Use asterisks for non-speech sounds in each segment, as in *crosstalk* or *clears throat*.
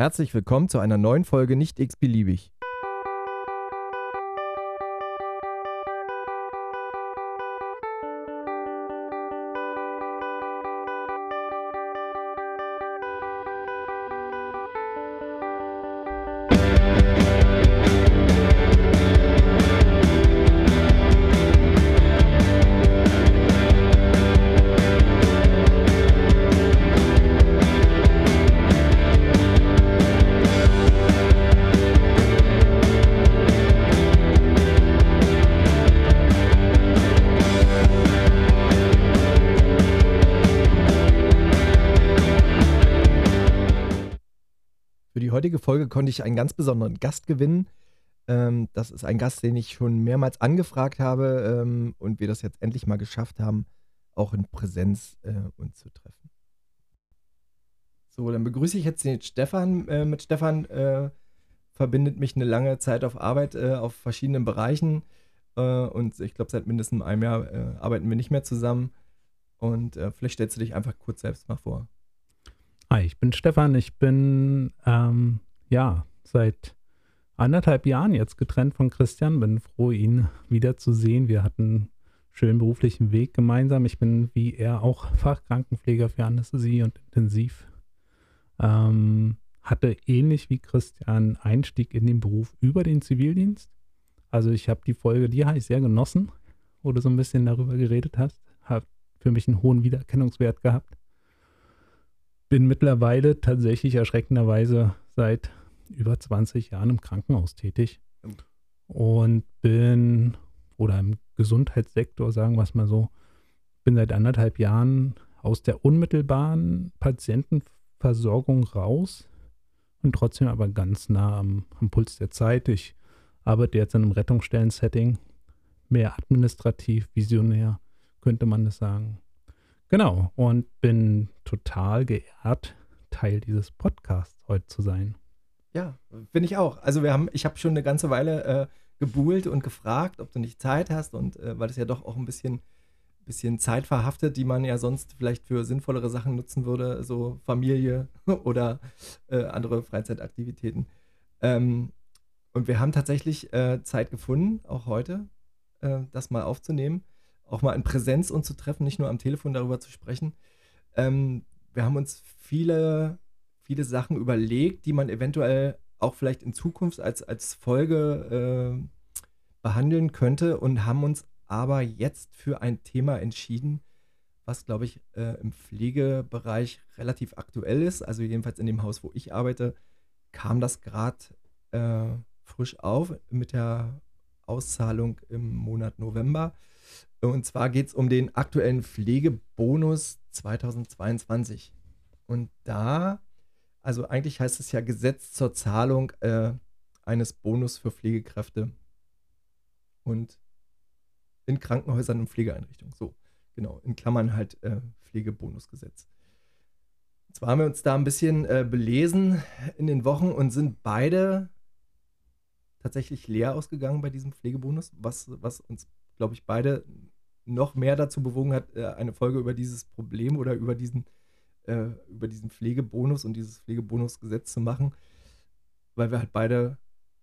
Herzlich willkommen zu einer neuen Folge Nicht x-beliebig. Folge konnte ich einen ganz besonderen Gast gewinnen. Ähm, das ist ein Gast, den ich schon mehrmals angefragt habe ähm, und wir das jetzt endlich mal geschafft haben, auch in Präsenz äh, uns zu treffen. So, dann begrüße ich jetzt den Stefan. Äh, mit Stefan äh, verbindet mich eine lange Zeit auf Arbeit äh, auf verschiedenen Bereichen äh, und ich glaube, seit mindestens einem Jahr äh, arbeiten wir nicht mehr zusammen. Und vielleicht stellst du dich einfach kurz selbst mal vor. Hi, ich bin Stefan. Ich bin ähm, ja seit anderthalb Jahren jetzt getrennt von Christian. Bin froh, ihn wiederzusehen. Wir hatten einen schönen beruflichen Weg gemeinsam. Ich bin wie er auch Fachkrankenpfleger für Anästhesie und Intensiv. Ähm, hatte ähnlich wie Christian Einstieg in den Beruf über den Zivildienst. Also ich habe die Folge, die habe ich sehr genossen, wo du so ein bisschen darüber geredet hast. Hat für mich einen hohen Wiedererkennungswert gehabt bin mittlerweile tatsächlich erschreckenderweise seit über 20 Jahren im Krankenhaus tätig und bin, oder im Gesundheitssektor, sagen wir es mal so, bin seit anderthalb Jahren aus der unmittelbaren Patientenversorgung raus und trotzdem aber ganz nah am, am Puls der Zeit. Ich arbeite jetzt in einem Rettungsstellen-Setting, mehr administrativ, visionär, könnte man das sagen. Genau, und bin total geehrt, Teil dieses Podcasts heute zu sein. Ja, bin ich auch. Also wir haben, ich habe schon eine ganze Weile äh, gebuhlt und gefragt, ob du nicht Zeit hast und äh, weil es ja doch auch ein bisschen, bisschen Zeit verhaftet, die man ja sonst vielleicht für sinnvollere Sachen nutzen würde, so Familie *laughs* oder äh, andere Freizeitaktivitäten. Ähm, und wir haben tatsächlich äh, Zeit gefunden, auch heute, äh, das mal aufzunehmen auch mal in Präsenz uns zu treffen, nicht nur am Telefon darüber zu sprechen. Ähm, wir haben uns viele, viele Sachen überlegt, die man eventuell auch vielleicht in Zukunft als, als Folge äh, behandeln könnte und haben uns aber jetzt für ein Thema entschieden, was, glaube ich, äh, im Pflegebereich relativ aktuell ist. Also jedenfalls in dem Haus, wo ich arbeite, kam das gerade äh, frisch auf mit der Auszahlung im Monat November. Und zwar geht es um den aktuellen Pflegebonus 2022. Und da, also eigentlich heißt es ja Gesetz zur Zahlung äh, eines Bonus für Pflegekräfte und in Krankenhäusern und Pflegeeinrichtungen. So, genau, in Klammern halt äh, Pflegebonusgesetz. Zwar haben wir uns da ein bisschen äh, belesen in den Wochen und sind beide tatsächlich leer ausgegangen bei diesem Pflegebonus, was, was uns glaube ich, beide noch mehr dazu bewogen hat, äh, eine Folge über dieses Problem oder über diesen, äh, über diesen Pflegebonus und dieses Pflegebonusgesetz zu machen, weil wir halt beide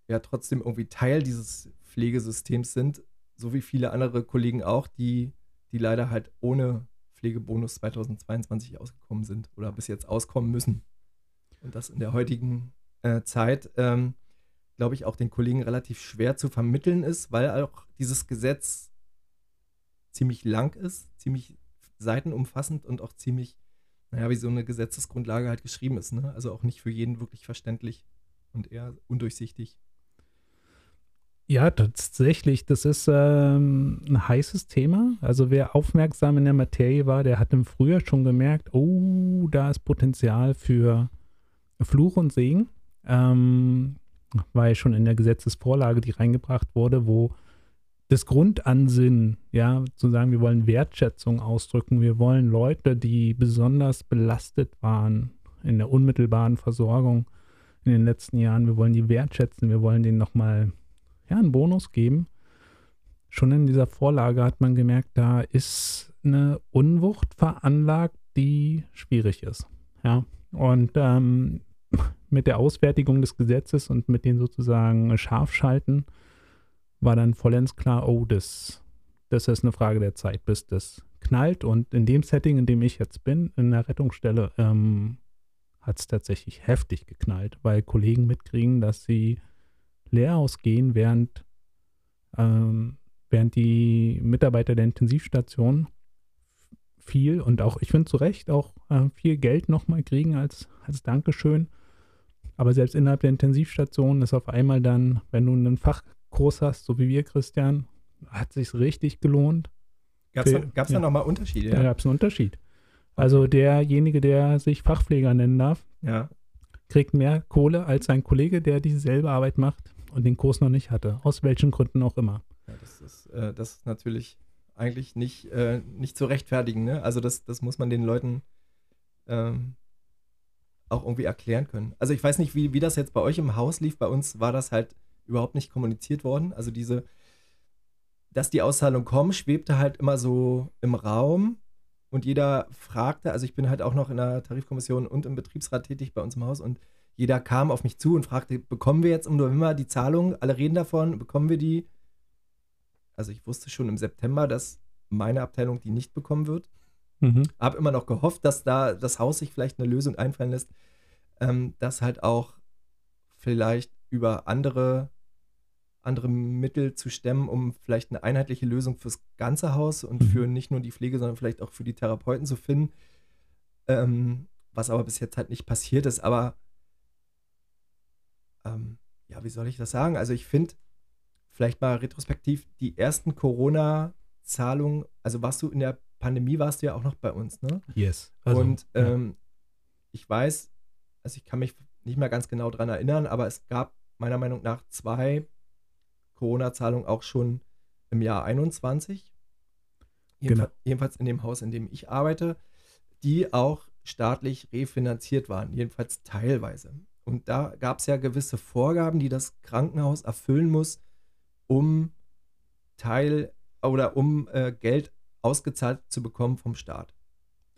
ja trotzdem irgendwie Teil dieses Pflegesystems sind, so wie viele andere Kollegen auch, die, die leider halt ohne Pflegebonus 2022 ausgekommen sind oder bis jetzt auskommen müssen. Und das in der heutigen äh, Zeit, ähm, glaube ich, auch den Kollegen relativ schwer zu vermitteln ist, weil auch dieses Gesetz ziemlich lang ist, ziemlich seitenumfassend und auch ziemlich, naja, wie so eine Gesetzesgrundlage halt geschrieben ist. Ne? Also auch nicht für jeden wirklich verständlich und eher undurchsichtig. Ja, tatsächlich, das ist ähm, ein heißes Thema. Also wer aufmerksam in der Materie war, der hat im Frühjahr schon gemerkt, oh, da ist Potenzial für Fluch und Segen, ähm, weil schon in der Gesetzesvorlage, die reingebracht wurde, wo das Grundansinnen, ja, zu sagen, wir wollen Wertschätzung ausdrücken, wir wollen Leute, die besonders belastet waren in der unmittelbaren Versorgung in den letzten Jahren, wir wollen die wertschätzen, wir wollen denen nochmal ja, einen Bonus geben. Schon in dieser Vorlage hat man gemerkt, da ist eine Unwucht veranlagt, die schwierig ist. Ja, und ähm, mit der Ausfertigung des Gesetzes und mit den sozusagen Scharfschalten war dann vollends klar, oh, das, das ist eine Frage der Zeit, bis das knallt. Und in dem Setting, in dem ich jetzt bin, in der Rettungsstelle, ähm, hat es tatsächlich heftig geknallt, weil Kollegen mitkriegen, dass sie leer ausgehen, während, ähm, während die Mitarbeiter der Intensivstation viel und auch, ich finde zu Recht, auch äh, viel Geld nochmal kriegen als, als Dankeschön. Aber selbst innerhalb der Intensivstation ist auf einmal dann, wenn du einen Fachkurs hast, so wie wir, Christian, hat sich richtig gelohnt. Gab es da, gab's ja. da nochmal Unterschiede? Ja, da gab es einen Unterschied. Also derjenige, der sich Fachpfleger nennen darf, ja. kriegt mehr Kohle als sein Kollege, der dieselbe Arbeit macht und den Kurs noch nicht hatte. Aus welchen Gründen auch immer. Ja, das ist, äh, das ist natürlich eigentlich nicht, äh, nicht zu rechtfertigen. Ne? Also das, das muss man den Leuten ähm, auch irgendwie erklären können. Also ich weiß nicht, wie, wie das jetzt bei euch im Haus lief. Bei uns war das halt überhaupt nicht kommuniziert worden. Also diese, dass die Auszahlung kommt, schwebte halt immer so im Raum und jeder fragte, also ich bin halt auch noch in der Tarifkommission und im Betriebsrat tätig bei uns im Haus und jeder kam auf mich zu und fragte, bekommen wir jetzt im November die Zahlung? Alle reden davon, bekommen wir die? Also ich wusste schon im September, dass meine Abteilung die nicht bekommen wird. Mhm. Habe immer noch gehofft, dass da das Haus sich vielleicht eine Lösung einfallen lässt, ähm, dass halt auch vielleicht über andere, andere Mittel zu stemmen, um vielleicht eine einheitliche Lösung fürs ganze Haus und mhm. für nicht nur die Pflege, sondern vielleicht auch für die Therapeuten zu finden. Ähm, was aber bis jetzt halt nicht passiert ist. Aber ähm, ja, wie soll ich das sagen? Also ich finde, vielleicht mal retrospektiv, die ersten Corona-Zahlungen, also warst du in der Pandemie, warst du ja auch noch bei uns, ne? Yes. Also, und ähm, ja. ich weiß, also ich kann mich nicht mehr ganz genau daran erinnern, aber es gab meiner Meinung nach zwei Corona-Zahlungen auch schon im Jahr 21. Jedenfalls, genau. jedenfalls in dem Haus, in dem ich arbeite, die auch staatlich refinanziert waren, jedenfalls teilweise. Und da gab es ja gewisse Vorgaben, die das Krankenhaus erfüllen muss, um Teil oder um äh, Geld ausgezahlt zu bekommen vom Staat.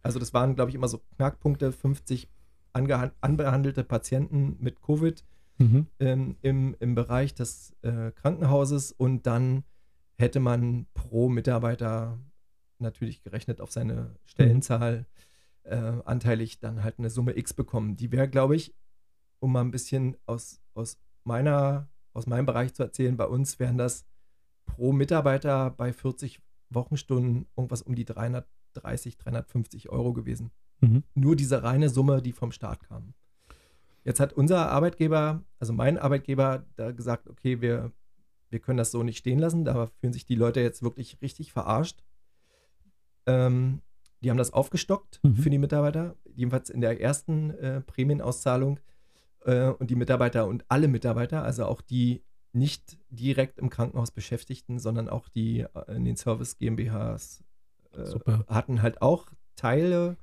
Also das waren, glaube ich, immer so Knackpunkte, 50 anbehandelte Patienten mit Covid mhm. ähm, im, im Bereich des äh, Krankenhauses und dann hätte man pro Mitarbeiter natürlich gerechnet auf seine Stellenzahl äh, anteilig dann halt eine Summe X bekommen. Die wäre, glaube ich, um mal ein bisschen aus, aus meiner aus meinem Bereich zu erzählen, bei uns wären das pro Mitarbeiter bei 40 Wochenstunden irgendwas um die 330, 350 Euro gewesen. Mhm. Nur diese reine Summe, die vom Staat kam. Jetzt hat unser Arbeitgeber, also mein Arbeitgeber, da gesagt, okay, wir, wir können das so nicht stehen lassen. Da fühlen sich die Leute jetzt wirklich richtig verarscht. Ähm, die haben das aufgestockt mhm. für die Mitarbeiter. Jedenfalls in der ersten äh, Prämienauszahlung äh, und die Mitarbeiter und alle Mitarbeiter, also auch die nicht direkt im Krankenhaus Beschäftigten, sondern auch die äh, in den Service GmbHs äh, hatten halt auch Teile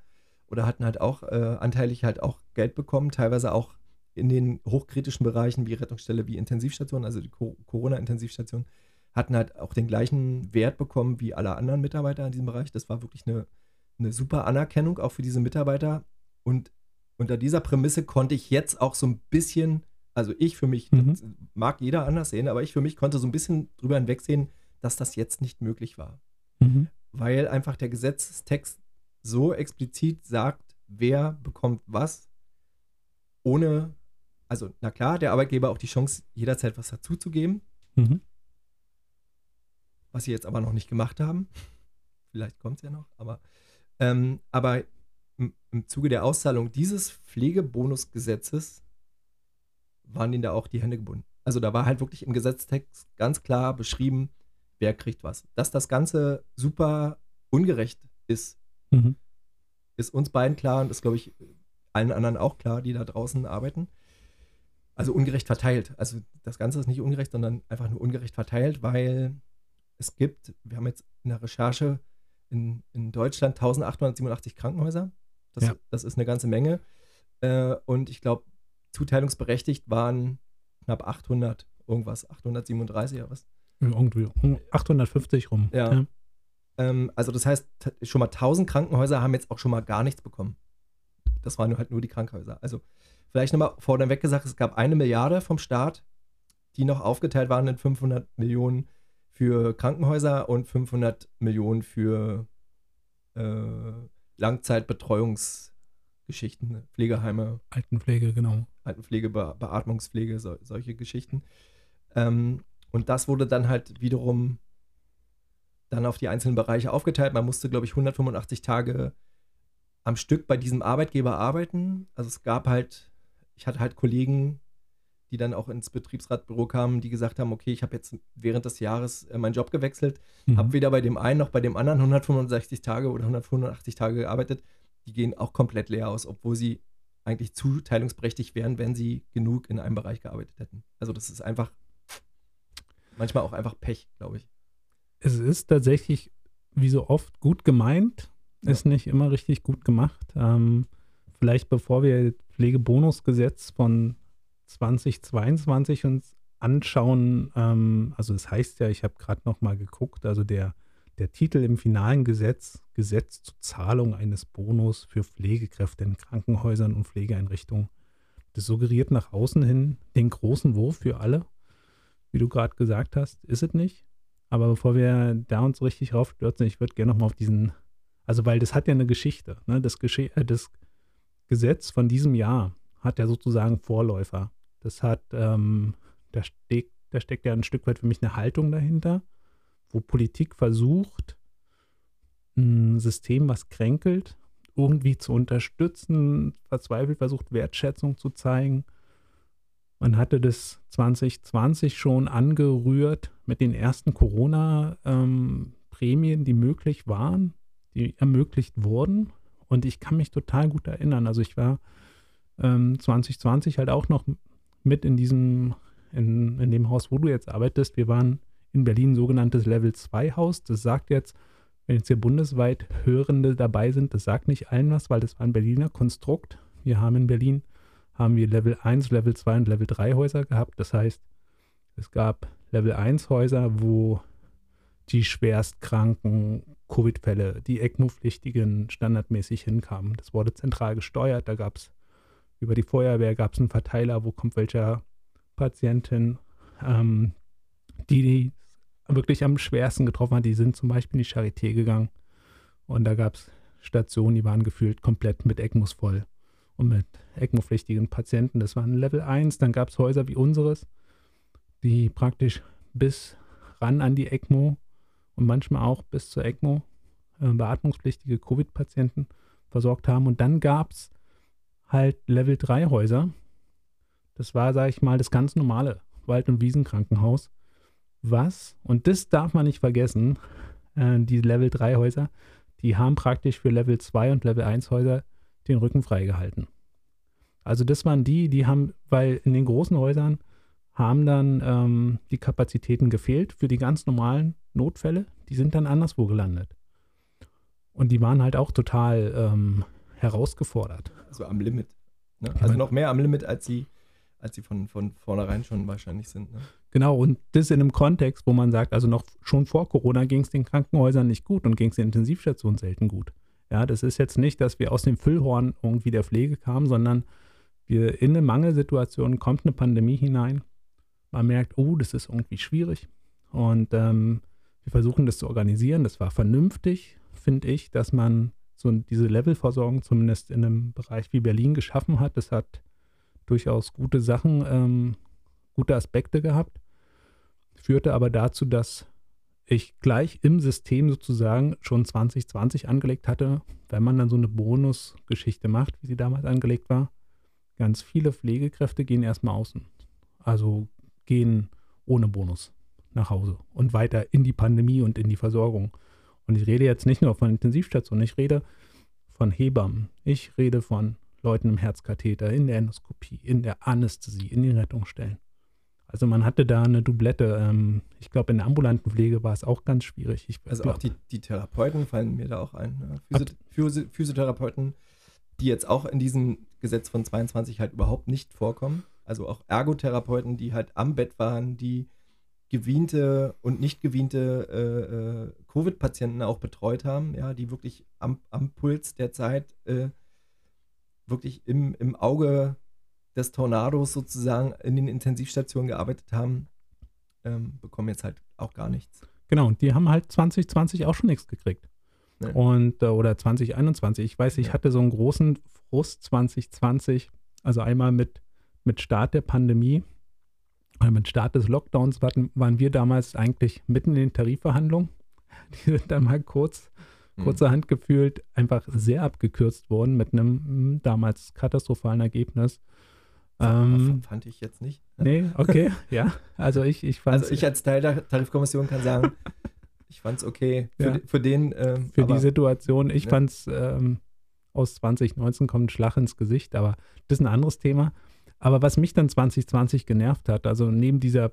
oder hatten halt auch äh, anteilig halt auch Geld bekommen, teilweise auch in den hochkritischen Bereichen wie Rettungsstelle, wie Intensivstation, also die Corona-Intensivstation, hatten halt auch den gleichen Wert bekommen wie alle anderen Mitarbeiter in diesem Bereich. Das war wirklich eine, eine super Anerkennung auch für diese Mitarbeiter. Und unter dieser Prämisse konnte ich jetzt auch so ein bisschen, also ich für mich, mhm. mag jeder anders sehen, aber ich für mich konnte so ein bisschen drüber hinwegsehen, dass das jetzt nicht möglich war. Mhm. Weil einfach der Gesetzestext so explizit sagt, wer bekommt was, ohne, also na klar, der Arbeitgeber auch die Chance, jederzeit was dazuzugeben. Mhm. Was sie jetzt aber noch nicht gemacht haben. Vielleicht kommt es ja noch, aber, ähm, aber im, Zuge der Auszahlung dieses Pflegebonusgesetzes waren ihnen da auch die Hände gebunden. Also da war halt wirklich im Gesetztext ganz klar beschrieben, wer kriegt was. Dass das Ganze super ungerecht ist, mhm. ist uns beiden klar und ist, glaube ich, allen anderen auch klar, die da draußen arbeiten. Also ungerecht verteilt. Also das Ganze ist nicht ungerecht, sondern einfach nur ungerecht verteilt, weil es gibt, wir haben jetzt in der Recherche in, in Deutschland 1887 Krankenhäuser. Das, ja. das ist eine ganze Menge. Äh, und ich glaube, zuteilungsberechtigt waren knapp 800, irgendwas, 837 oder was? Irgendwie 850 rum. Ja. ja. Ähm, also das heißt, schon mal 1000 Krankenhäuser haben jetzt auch schon mal gar nichts bekommen. das waren halt nur die Krankenhäuser. Also vielleicht nochmal vorneweg gesagt, es gab eine Milliarde vom Staat, die noch aufgeteilt waren in 500 Millionen für Krankenhäuser und 500 Millionen für äh, Langzeitbetreuungsgeschichten? Pflegeheime. Altenpflege, genau. Altenpflege, Be Beatmungspflege, so, solche Geschichten. Ähm, und das wurde dann halt wiederum dann auf die einzelnen Bereiche aufgeteilt. Man musste, glaube ich, 185 Tage am Stück bei diesem Arbeitgeber arbeiten. Also es gab halt, ich hatte halt Kollegen, die dann auch ins Betriebsratbüro kamen, die gesagt haben, okay, ich habe jetzt während des Jahres äh, meinen Job gewechselt, mhm. habe weder bei dem einen noch bei dem anderen 165 Tage oder 185 Tage gearbeitet. Die gehen auch komplett leer aus, obwohl sie eigentlich zuteilungsberechtigt wären, wenn sie genug in einem Bereich gearbeitet hätten. Also das ist einfach manchmal auch einfach Pech, glaube ich. Es ist tatsächlich, wie so oft, gut gemeint, ja. ist nicht immer richtig gut gemacht. Ähm, vielleicht bevor wir Pflegebonusgesetz von 2022 uns anschauen, ähm, also das heißt ja, ich habe gerade noch mal geguckt, also der, der Titel im finalen Gesetz, Gesetz zur Zahlung eines Bonus für Pflegekräfte in Krankenhäusern und Pflegeeinrichtungen, das suggeriert nach außen hin den großen Wurf für alle. Wie du gerade gesagt hast, ist es nicht. Aber bevor wir da uns richtig raufstürzen, ich würde gerne noch mal auf diesen, also weil das hat ja eine Geschichte, ne? das, Gesche äh, das Gesetz von diesem Jahr hat ja sozusagen Vorläufer. Das hat, ähm, da, steck, da steckt ja ein Stück weit für mich eine Haltung dahinter, wo Politik versucht, ein System, was kränkelt, irgendwie zu unterstützen, verzweifelt versucht, Wertschätzung zu zeigen. Man hatte das 2020 schon angerührt mit den ersten Corona-Prämien, ähm, die möglich waren, die ermöglicht wurden. Und ich kann mich total gut erinnern. Also ich war ähm, 2020 halt auch noch mit in diesem, in, in dem Haus, wo du jetzt arbeitest. Wir waren in Berlin sogenanntes Level 2 Haus. Das sagt jetzt, wenn jetzt hier bundesweit Hörende dabei sind, das sagt nicht allen was, weil das war ein Berliner Konstrukt. Wir haben in Berlin, haben wir Level 1, Level 2 und Level 3 Häuser gehabt. Das heißt, es gab Level 1 Häuser, wo die schwerstkranken Covid-Fälle, die ECMO-Pflichtigen standardmäßig hinkamen. Das wurde zentral gesteuert. Da gab es über die Feuerwehr gab es einen Verteiler, wo kommt welcher Patientin, ähm, die, die wirklich am schwersten getroffen hat. Die sind zum Beispiel in die Charité gegangen und da gab es Stationen, die waren gefühlt komplett mit ECMOs voll und mit ECMO-pflichtigen Patienten. Das waren Level 1. Dann gab es Häuser wie unseres, die praktisch bis ran an die ECMO und manchmal auch bis zur ECMO äh, beatmungspflichtige Covid-Patienten versorgt haben. Und dann gab es halt Level 3 Häuser. Das war, sage ich mal, das ganz normale Wald- und Wiesenkrankenhaus. Was, und das darf man nicht vergessen, äh, die Level 3 Häuser, die haben praktisch für Level 2 und Level 1 Häuser den Rücken freigehalten. Also das waren die, die haben, weil in den großen Häusern haben dann ähm, die Kapazitäten gefehlt für die ganz normalen Notfälle. Die sind dann anderswo gelandet. Und die waren halt auch total ähm, herausgefordert. Also am Limit. Ne? Also noch mehr am Limit, als sie, als sie von, von vornherein schon wahrscheinlich sind. Ne? Genau, und das in einem Kontext, wo man sagt, also noch schon vor Corona ging es den Krankenhäusern nicht gut und ging es den Intensivstationen selten gut. Ja, das ist jetzt nicht, dass wir aus dem Füllhorn irgendwie der Pflege kamen, sondern wir in eine Mangelsituation kommt eine Pandemie hinein. Man merkt, oh, das ist irgendwie schwierig. Und ähm, wir versuchen das zu organisieren. Das war vernünftig, finde ich, dass man so diese Levelversorgung zumindest in einem Bereich wie Berlin geschaffen hat. Das hat durchaus gute Sachen, ähm, gute Aspekte gehabt, führte aber dazu, dass ich gleich im System sozusagen schon 2020 angelegt hatte, wenn man dann so eine Bonusgeschichte macht, wie sie damals angelegt war. Ganz viele Pflegekräfte gehen erstmal außen. Also gehen ohne Bonus nach Hause und weiter in die Pandemie und in die Versorgung. Und ich rede jetzt nicht nur von Intensivstationen, ich rede von Hebammen, ich rede von Leuten im Herzkatheter, in der Endoskopie, in der Anästhesie, in den Rettungsstellen. Also man hatte da eine Doublette. Ähm, ich glaube, in der ambulanten Pflege war es auch ganz schwierig. Ich also glaub, auch die, die Therapeuten fallen mir da auch ein. Ne? Physi Physi Physiotherapeuten, die jetzt auch in diesem Gesetz von 22 halt überhaupt nicht vorkommen. Also auch Ergotherapeuten, die halt am Bett waren, die gewiente und nicht gewiente äh, äh, Covid-Patienten auch betreut haben, ja, die wirklich am, am Puls der Zeit äh, wirklich im, im Auge des Tornados sozusagen in den Intensivstationen gearbeitet haben, ähm, bekommen jetzt halt auch gar nichts. Genau, und die haben halt 2020 auch schon nichts gekriegt. Nee. Und, äh, oder 2021. Ich weiß, ich ja. hatte so einen großen Frust 2020, also einmal mit, mit Start der Pandemie, oder mit Start des Lockdowns waren, waren wir damals eigentlich mitten in den Tarifverhandlungen. *laughs* Die sind dann mal kurz, hm. kurzerhand gefühlt einfach sehr abgekürzt worden mit einem hm, damals katastrophalen Ergebnis. Ähm, fand ich jetzt nicht. Nee, okay, *laughs* ja. Also ich, ich fand Also ich als Teil der Tarifkommission kann sagen, *laughs* ich fand es okay für, ja. für den. Ähm, für aber, die Situation. Ich ja. fand es ähm, aus 2019 kommt ein Schlag ins Gesicht, aber das ist ein anderes Thema. Aber was mich dann 2020 genervt hat, also neben dieser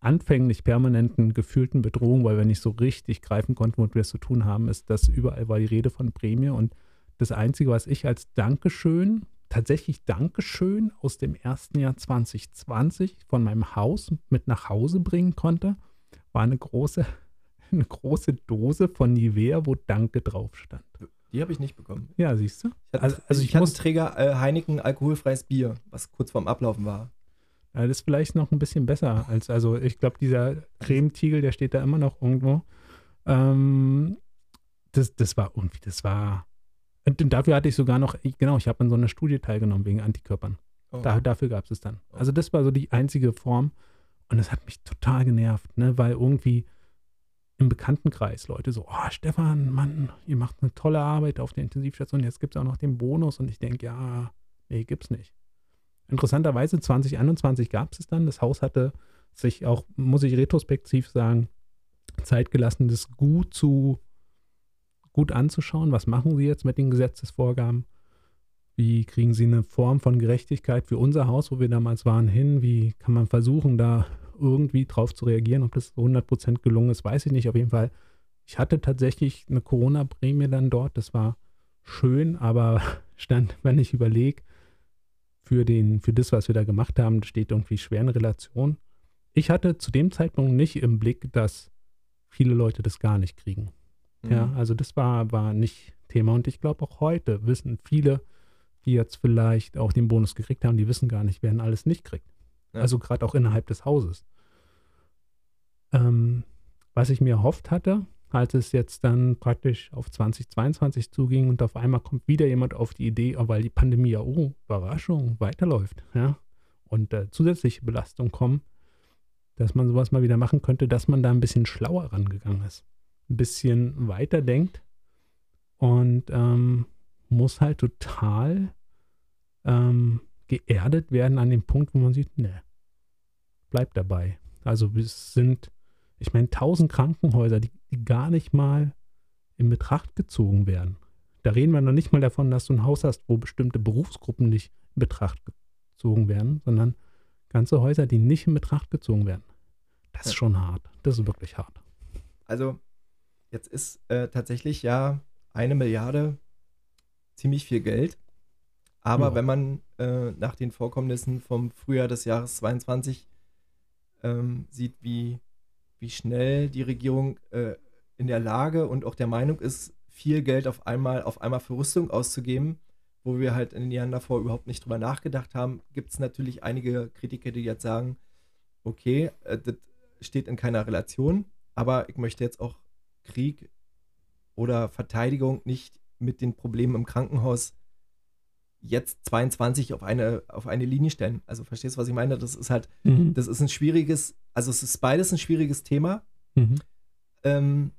anfänglich permanenten gefühlten Bedrohung, weil wir nicht so richtig greifen konnten, womit wir es zu tun haben, ist, dass überall war die Rede von Prämie und das Einzige, was ich als Dankeschön, tatsächlich Dankeschön aus dem ersten Jahr 2020 von meinem Haus mit nach Hause bringen konnte, war eine große, *laughs* eine große Dose von Nivea, wo Danke drauf stand. Die habe ich nicht bekommen. Ja, siehst du? Ich hatte, also, also ich, ich muss Träger äh, Heineken alkoholfreies Bier, was kurz vorm Ablaufen war. Ja, das ist vielleicht noch ein bisschen besser als, also ich glaube, dieser Cremetiegel, der steht da immer noch irgendwo. Ähm, das, das war irgendwie, das war. Und dafür hatte ich sogar noch, genau, ich habe an so einer Studie teilgenommen wegen Antikörpern. Oh. Da, dafür gab es es dann. Oh. Also das war so die einzige Form. Und das hat mich total genervt, ne, weil irgendwie im Bekanntenkreis Leute so, oh Stefan, Mann, ihr macht eine tolle Arbeit auf der Intensivstation, jetzt gibt es auch noch den Bonus und ich denke, ja, nee, gibt's nicht. Interessanterweise 2021 gab es es dann. Das Haus hatte sich auch, muss ich retrospektiv sagen, Zeit gelassen, das gut zu gut anzuschauen. Was machen sie jetzt mit den Gesetzesvorgaben? Wie kriegen sie eine Form von Gerechtigkeit für unser Haus, wo wir damals waren, hin? Wie kann man versuchen, da irgendwie drauf zu reagieren. Ob das 100% gelungen ist, weiß ich nicht. Auf jeden Fall, ich hatte tatsächlich eine Corona-Prämie dann dort. Das war schön, aber *laughs* stand, wenn ich überlege, für, für das, was wir da gemacht haben, steht irgendwie schwer in Relation. Ich hatte zu dem Zeitpunkt nicht im Blick, dass viele Leute das gar nicht kriegen. Mhm. Ja, also das war, war nicht Thema. Und ich glaube, auch heute wissen viele, die jetzt vielleicht auch den Bonus gekriegt haben, die wissen gar nicht, wer ihn alles nicht kriegt. Ja. Also gerade auch innerhalb des Hauses. Ähm, was ich mir erhofft hatte, als es jetzt dann praktisch auf 2022 zuging und auf einmal kommt wieder jemand auf die Idee, oh, weil die Pandemie ja, oh, Überraschung, weiterläuft, ja, und äh, zusätzliche Belastungen kommen, dass man sowas mal wieder machen könnte, dass man da ein bisschen schlauer rangegangen ist, ein bisschen weiter denkt und ähm, muss halt total ähm, geerdet werden an dem Punkt, wo man sieht, ne, bleibt dabei. Also es sind, ich meine, tausend Krankenhäuser, die, die gar nicht mal in Betracht gezogen werden. Da reden wir noch nicht mal davon, dass du ein Haus hast, wo bestimmte Berufsgruppen nicht in Betracht gezogen werden, sondern ganze Häuser, die nicht in Betracht gezogen werden. Das ist schon hart. Das ist wirklich hart. Also, jetzt ist äh, tatsächlich ja eine Milliarde ziemlich viel Geld. Aber ja. wenn man äh, nach den Vorkommnissen vom Frühjahr des Jahres 22 ähm, sieht, wie, wie schnell die Regierung äh, in der Lage und auch der Meinung ist, viel Geld auf einmal, auf einmal für Rüstung auszugeben, wo wir halt in den Jahren davor überhaupt nicht drüber nachgedacht haben, gibt es natürlich einige Kritiker, die jetzt sagen, okay, äh, das steht in keiner Relation, aber ich möchte jetzt auch Krieg oder Verteidigung nicht mit den Problemen im Krankenhaus jetzt 22 auf eine, auf eine Linie stellen. Also verstehst du, was ich meine? Das ist halt, mhm. das ist ein schwieriges, also es ist beides ein schwieriges Thema. Mhm. Ähm,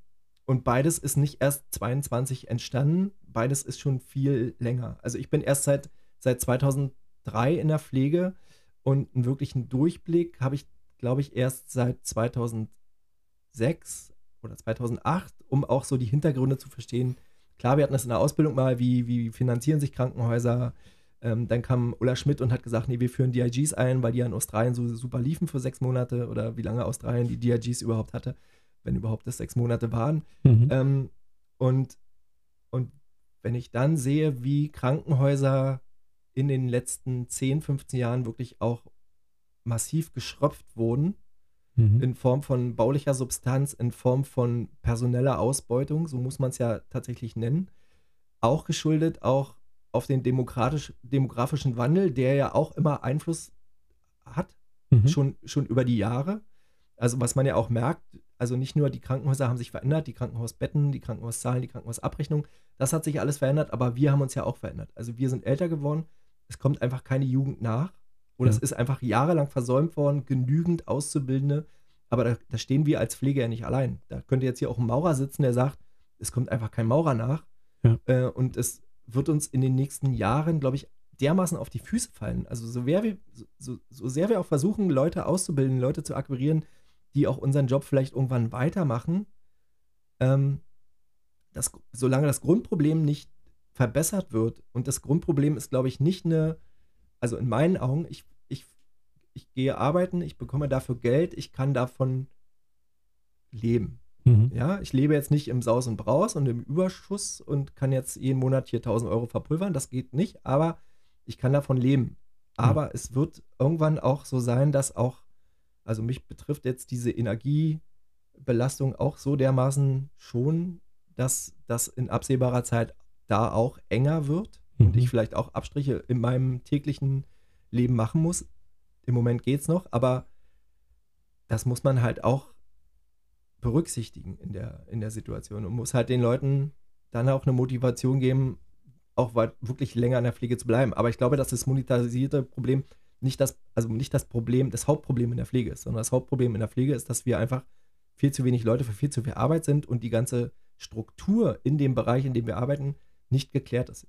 und beides ist nicht erst 22 entstanden, beides ist schon viel länger. Also ich bin erst seit, seit 2003 in der Pflege und einen wirklichen Durchblick habe ich, glaube ich, erst seit 2006 oder 2008, um auch so die Hintergründe zu verstehen, Klar, wir hatten das in der Ausbildung mal, wie, wie finanzieren sich Krankenhäuser. Ähm, dann kam Ulla Schmidt und hat gesagt, nee, wir führen DIGs ein, weil die ja in Australien so super liefen für sechs Monate oder wie lange Australien die DIGs überhaupt hatte, wenn überhaupt das sechs Monate waren. Mhm. Ähm, und, und wenn ich dann sehe, wie Krankenhäuser in den letzten 10, 15 Jahren wirklich auch massiv geschröpft wurden, mhm. in Form von baulicher Substanz, in Form von personeller Ausbeutung, so muss man es ja tatsächlich nennen. Auch geschuldet auch auf den demokratisch, demografischen Wandel, der ja auch immer Einfluss hat, mhm. schon, schon über die Jahre. Also was man ja auch merkt, also nicht nur die Krankenhäuser haben sich verändert, die Krankenhausbetten, die Krankenhauszahlen, die Krankenhausabrechnung, das hat sich alles verändert, aber wir haben uns ja auch verändert. Also wir sind älter geworden, es kommt einfach keine Jugend nach oder ja. es ist einfach jahrelang versäumt worden, genügend Auszubildende, aber da, da stehen wir als Pflege ja nicht allein. Da könnte jetzt hier auch ein Maurer sitzen, der sagt, es kommt einfach kein Maurer nach ja. äh, und es wird uns in den nächsten Jahren, glaube ich, dermaßen auf die Füße fallen. Also so, wir, so, so sehr wir auch versuchen, Leute auszubilden, Leute zu akquirieren, die auch unseren Job vielleicht irgendwann weitermachen, ähm, das, solange das Grundproblem nicht verbessert wird, und das Grundproblem ist, glaube ich, nicht eine, also in meinen Augen, ich, ich, ich gehe arbeiten, ich bekomme dafür Geld, ich kann davon leben. Mhm. Ja, ich lebe jetzt nicht im Saus und Braus und im Überschuss und kann jetzt jeden Monat hier 1000 Euro verpulvern, das geht nicht, aber ich kann davon leben. Aber mhm. es wird irgendwann auch so sein, dass auch, also mich betrifft jetzt diese Energiebelastung auch so dermaßen schon, dass das in absehbarer Zeit da auch enger wird mhm. und ich vielleicht auch Abstriche in meinem täglichen Leben machen muss. Im Moment geht es noch, aber das muss man halt auch berücksichtigen in der, in der Situation und muss halt den Leuten dann auch eine Motivation geben, auch wirklich länger in der Pflege zu bleiben. Aber ich glaube, dass das monetarisierte Problem nicht das, also nicht das Problem, das Hauptproblem in der Pflege ist, sondern das Hauptproblem in der Pflege ist, dass wir einfach viel zu wenig Leute für viel zu viel Arbeit sind und die ganze Struktur in dem Bereich, in dem wir arbeiten, nicht geklärt ist.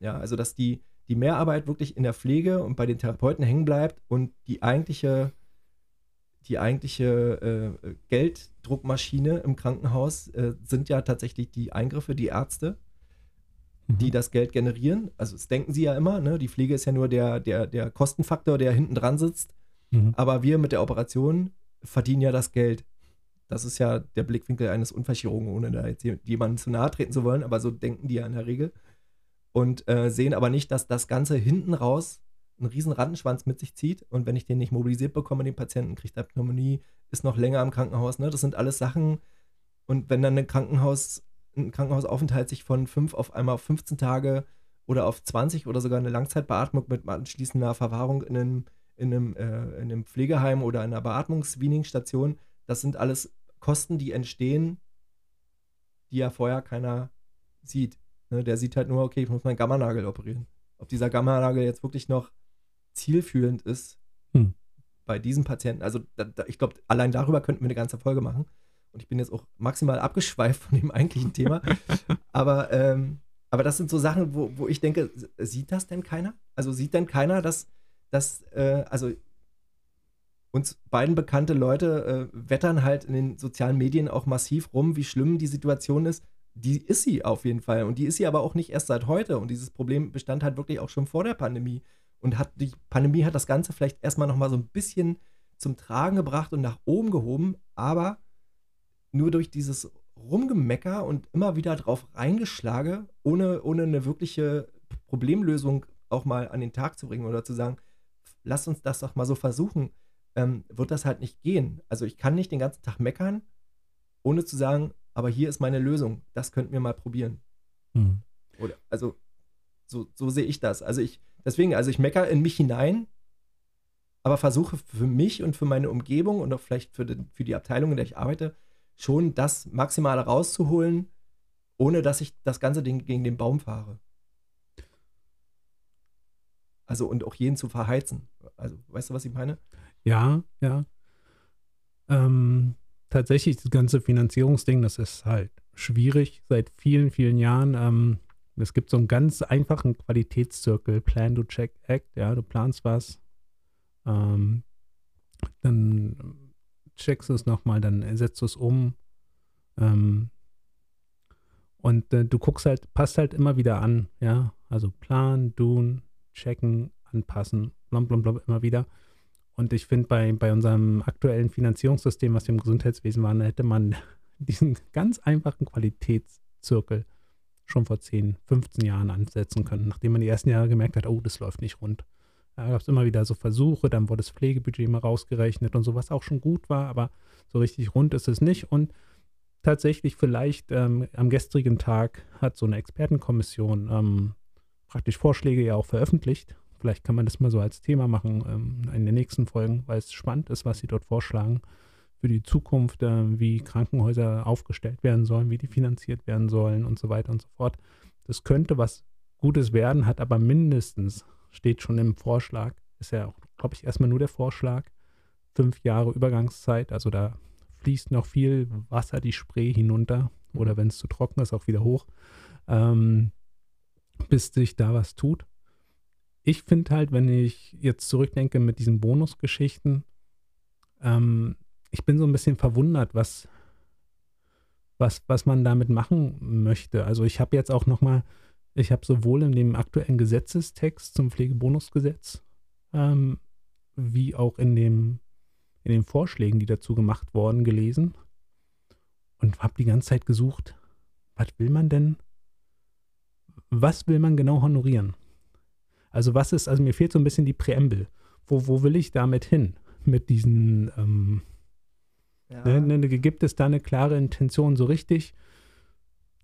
Ja, also dass die, die Mehrarbeit wirklich in der Pflege und bei den Therapeuten hängen bleibt und die eigentliche, die eigentliche äh, Gelddruckmaschine im Krankenhaus äh, sind ja tatsächlich die Eingriffe, die Ärzte die mhm. das Geld generieren. Also das denken sie ja immer, ne? die Pflege ist ja nur der, der, der Kostenfaktor, der hinten dran sitzt. Mhm. Aber wir mit der Operation verdienen ja das Geld. Das ist ja der Blickwinkel eines Unfallchirurgen, ohne da jetzt jemandem zu nahe treten zu wollen, aber so denken die ja in der Regel. Und äh, sehen aber nicht, dass das Ganze hinten raus einen riesen Rattenschwanz mit sich zieht. Und wenn ich den nicht mobilisiert bekomme, den Patienten kriegt er Pneumonie, ist noch länger im Krankenhaus. Ne? Das sind alles Sachen. Und wenn dann ein Krankenhaus ein Krankenhausaufenthalt sich von fünf auf einmal auf 15 Tage oder auf 20 oder sogar eine Langzeitbeatmung mit anschließender Verwahrung in einem, in einem, äh, in einem Pflegeheim oder einer Beatmungs-Weaning-Station, das sind alles Kosten, die entstehen, die ja vorher keiner sieht. Ne? Der sieht halt nur, okay, ich muss meinen Gammanagel operieren. Ob dieser Gammanagel jetzt wirklich noch zielführend ist hm. bei diesen Patienten, also da, da, ich glaube, allein darüber könnten wir eine ganze Folge machen und ich bin jetzt auch maximal abgeschweift von dem eigentlichen Thema. *laughs* aber, ähm, aber das sind so Sachen, wo, wo ich denke, sieht das denn keiner? Also sieht denn keiner, dass, dass äh, also uns beiden bekannte Leute äh, wettern halt in den sozialen Medien auch massiv rum, wie schlimm die Situation ist. Die ist sie auf jeden Fall. Und die ist sie aber auch nicht erst seit heute. Und dieses Problem bestand halt wirklich auch schon vor der Pandemie. Und hat die Pandemie hat das Ganze vielleicht erstmal nochmal so ein bisschen zum Tragen gebracht und nach oben gehoben. Aber nur durch dieses Rumgemecker und immer wieder drauf reingeschlage, ohne, ohne eine wirkliche Problemlösung auch mal an den Tag zu bringen oder zu sagen, lass uns das doch mal so versuchen, ähm, wird das halt nicht gehen. Also ich kann nicht den ganzen Tag meckern, ohne zu sagen, aber hier ist meine Lösung, das könnten wir mal probieren. Mhm. Oder, also so, so sehe ich das. Also ich, deswegen, also ich meckere in mich hinein, aber versuche für mich und für meine Umgebung und auch vielleicht für, den, für die Abteilung, in der ich arbeite, schon das Maximale rauszuholen, ohne dass ich das ganze Ding gegen den Baum fahre. Also und auch jeden zu verheizen. Also, weißt du, was ich meine? Ja, ja. Ähm, tatsächlich, das ganze Finanzierungsding, das ist halt schwierig seit vielen, vielen Jahren. Ähm, es gibt so einen ganz einfachen Qualitätszirkel, Plan, to Check, Act, ja, du planst was, ähm, dann checkst du es nochmal, dann setzt du es um. Ähm, und äh, du guckst halt, passt halt immer wieder an, ja. Also Plan, tun, checken, anpassen, blum, blum, blum, immer wieder. Und ich finde, bei, bei unserem aktuellen Finanzierungssystem, was wir im Gesundheitswesen waren, hätte man *laughs* diesen ganz einfachen Qualitätszirkel schon vor 10, 15 Jahren ansetzen können, nachdem man die ersten Jahre gemerkt hat, oh, das läuft nicht rund. Da gab es immer wieder so Versuche, dann wurde das Pflegebudget mal rausgerechnet und so, was auch schon gut war, aber so richtig rund ist es nicht. Und tatsächlich vielleicht ähm, am gestrigen Tag hat so eine Expertenkommission ähm, praktisch Vorschläge ja auch veröffentlicht. Vielleicht kann man das mal so als Thema machen ähm, in den nächsten Folgen, weil es spannend ist, was sie dort vorschlagen für die Zukunft, äh, wie Krankenhäuser aufgestellt werden sollen, wie die finanziert werden sollen und so weiter und so fort. Das könnte was Gutes werden, hat aber mindestens, steht schon im Vorschlag, ist ja, glaube ich, erstmal nur der Vorschlag, fünf Jahre Übergangszeit. Also da fließt noch viel Wasser die Spree hinunter oder wenn es zu trocken ist, auch wieder hoch, ähm, bis sich da was tut. Ich finde halt, wenn ich jetzt zurückdenke mit diesen Bonusgeschichten, ähm, ich bin so ein bisschen verwundert, was, was, was man damit machen möchte. Also ich habe jetzt auch nochmal, ich habe sowohl in dem aktuellen Gesetzestext zum Pflegebonusgesetz ähm, wie auch in dem in den Vorschlägen, die dazu gemacht wurden, gelesen und habe die ganze Zeit gesucht, was will man denn, was will man genau honorieren? Also was ist, also mir fehlt so ein bisschen die Präambel. Wo, wo will ich damit hin? Mit diesen, ähm, ja. ne, ne, gibt es da eine klare Intention so richtig?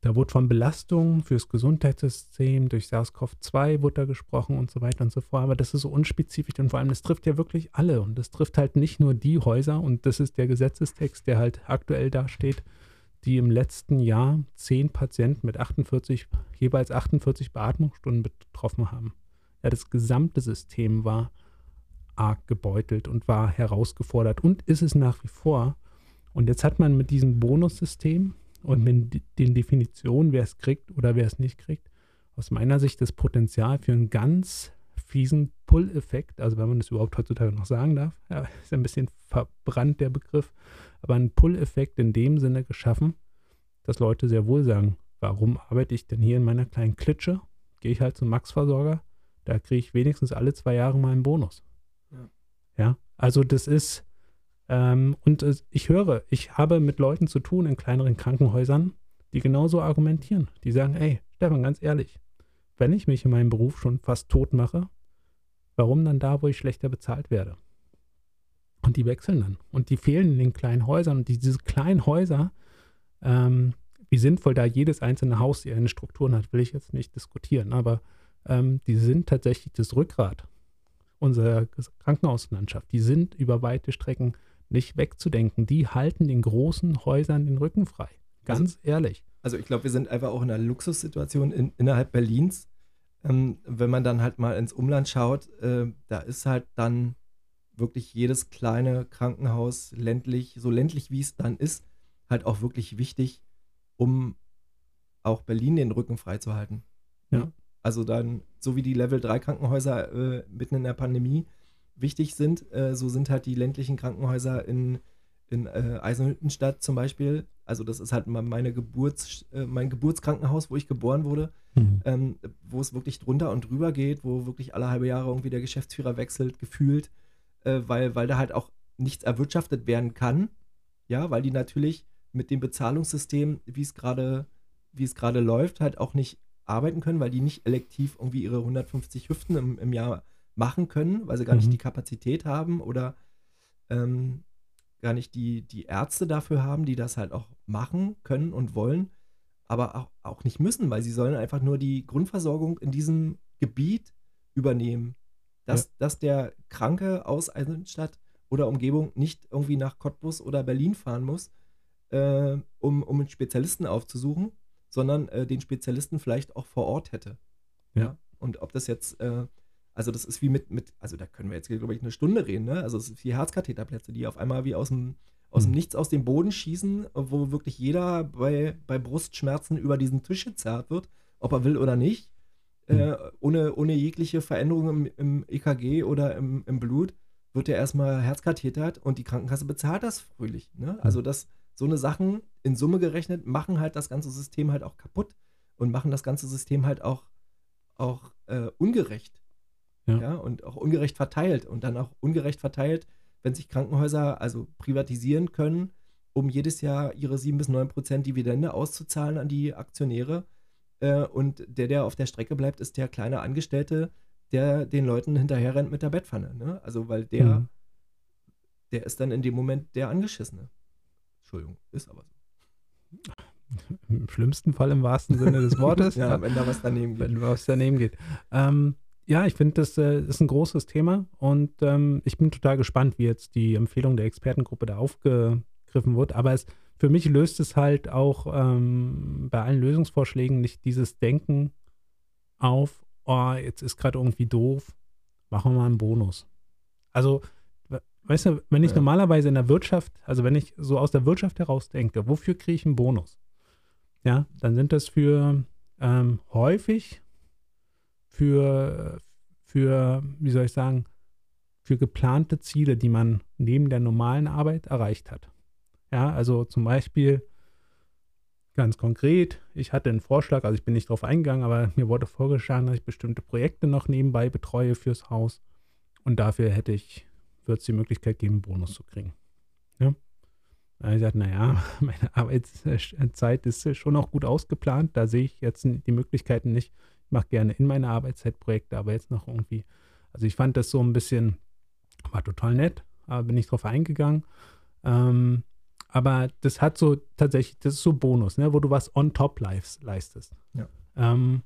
Da wurde von Belastung fürs Gesundheitssystem durch SARS-CoV-2 wurde da gesprochen und so weiter und so fort. Aber das ist so unspezifisch und vor allem, das trifft ja wirklich alle. Und das trifft halt nicht nur die Häuser und das ist der Gesetzestext, der halt aktuell dasteht, die im letzten Jahr zehn Patienten mit 48, jeweils 48 Beatmungsstunden betroffen haben. Ja, das gesamte System war arg gebeutelt und war herausgefordert und ist es nach wie vor. Und jetzt hat man mit diesem Bonussystem und mit den Definitionen, wer es kriegt oder wer es nicht kriegt, aus meiner Sicht das Potenzial für einen ganz fiesen Pull-Effekt, also wenn man das überhaupt heutzutage noch sagen darf, ja, *laughs* ist ein bisschen verbrannt der Begriff, aber einen Pull-Effekt in dem Sinne geschaffen, dass Leute sehr wohl sagen, warum arbeite ich denn hier in meiner kleinen Klitsche? Gehe ich halt zum Max-Versorger, da kriege ich wenigstens alle zwei Jahre mal einen Bonus. Ja, ja also das ist, ähm, und äh, ich höre, ich habe mit Leuten zu tun in kleineren Krankenhäusern, die genauso argumentieren. Die sagen, ey, Stefan, ganz ehrlich, wenn ich mich in meinem Beruf schon fast tot mache, warum dann da, wo ich schlechter bezahlt werde? Und die wechseln dann. Und die fehlen in den kleinen Häusern. Und diese kleinen Häuser, ähm, wie sinnvoll da jedes einzelne Haus eine Strukturen hat, will ich jetzt nicht diskutieren. Aber ähm, die sind tatsächlich das Rückgrat unserer Krankenhauslandschaft. Die sind über weite Strecken nicht wegzudenken. Die halten den großen Häusern den Rücken frei. Ganz also, ehrlich. Also ich glaube, wir sind einfach auch in einer Luxussituation in, innerhalb Berlins. Ähm, wenn man dann halt mal ins Umland schaut, äh, da ist halt dann wirklich jedes kleine Krankenhaus ländlich, so ländlich wie es dann ist, halt auch wirklich wichtig, um auch Berlin den Rücken freizuhalten. Ja. Also dann, so wie die Level 3 Krankenhäuser äh, mitten in der Pandemie wichtig sind, äh, so sind halt die ländlichen Krankenhäuser in, in äh, Eisenhüttenstadt zum Beispiel. Also das ist halt meine Geburts, äh, mein Geburtskrankenhaus, wo ich geboren wurde, mhm. ähm, wo es wirklich drunter und drüber geht, wo wirklich alle halbe Jahre irgendwie der Geschäftsführer wechselt, gefühlt, äh, weil, weil da halt auch nichts erwirtschaftet werden kann. Ja, weil die natürlich mit dem Bezahlungssystem, wie es gerade, wie es gerade läuft, halt auch nicht arbeiten können, weil die nicht elektiv irgendwie ihre 150 Hüften im, im Jahr machen können, weil sie gar mhm. nicht die Kapazität haben oder ähm, gar nicht die, die Ärzte dafür haben, die das halt auch machen können und wollen, aber auch, auch nicht müssen, weil sie sollen einfach nur die Grundversorgung in diesem Gebiet übernehmen. Dass, ja. dass der Kranke aus Eisenstadt oder Umgebung nicht irgendwie nach Cottbus oder Berlin fahren muss, äh, um, um einen Spezialisten aufzusuchen, sondern äh, den Spezialisten vielleicht auch vor Ort hätte. Ja. ja? Und ob das jetzt, äh, also das ist wie mit, mit, also da können wir jetzt, glaube ich, eine Stunde reden, ne? Also es sind vier Herzkatheterplätze, die auf einmal wie aus dem, aus dem hm. Nichts aus dem Boden schießen, wo wirklich jeder bei, bei Brustschmerzen über diesen Tisch gezerrt wird, ob er will oder nicht, äh, hm. ohne, ohne jegliche Veränderung im, im EKG oder im, im Blut, wird er erstmal Herzkathetert und die Krankenkasse bezahlt das fröhlich. Ne? Also hm. das, so eine Sachen in Summe gerechnet machen halt das ganze System halt auch kaputt und machen das ganze System halt auch, auch äh, ungerecht. Ja. ja. Und auch ungerecht verteilt. Und dann auch ungerecht verteilt, wenn sich Krankenhäuser also privatisieren können, um jedes Jahr ihre 7 bis 9 Prozent Dividende auszuzahlen an die Aktionäre. Äh, und der, der auf der Strecke bleibt, ist der kleine Angestellte, der den Leuten hinterher rennt mit der Bettpfanne. Ne? Also, weil der, mhm. der ist dann in dem Moment der Angeschissene. Entschuldigung, ist aber so. Im schlimmsten Fall im wahrsten Sinne des Wortes. *laughs* ja, wenn da was daneben geht. Wenn was daneben geht. Ähm, ja, ich finde, das äh, ist ein großes Thema und ähm, ich bin total gespannt, wie jetzt die Empfehlung der Expertengruppe da aufgegriffen wird. Aber es, für mich löst es halt auch ähm, bei allen Lösungsvorschlägen nicht dieses Denken auf, oh, jetzt ist gerade irgendwie doof, machen wir mal einen Bonus. Also, weißt du, wenn ich ja. normalerweise in der Wirtschaft, also wenn ich so aus der Wirtschaft heraus denke, wofür kriege ich einen Bonus? Ja, dann sind das für ähm, häufig für, für, wie soll ich sagen, für geplante Ziele, die man neben der normalen Arbeit erreicht hat. Ja, also zum Beispiel ganz konkret, ich hatte einen Vorschlag, also ich bin nicht darauf eingegangen, aber mir wurde vorgeschlagen, dass ich bestimmte Projekte noch nebenbei betreue fürs Haus und dafür hätte ich, wird es die Möglichkeit geben, einen Bonus zu kriegen. Ja? Ich gesagt, naja, *laughs* meine Arbeitszeit ist schon auch gut ausgeplant, da sehe ich jetzt die Möglichkeiten nicht, mache gerne in meiner Arbeitszeit Projekte, aber jetzt noch irgendwie, also ich fand das so ein bisschen, war total nett, aber bin nicht drauf eingegangen. Ähm, aber das hat so tatsächlich, das ist so Bonus, ne, wo du was on top leistest. Ja. Ähm,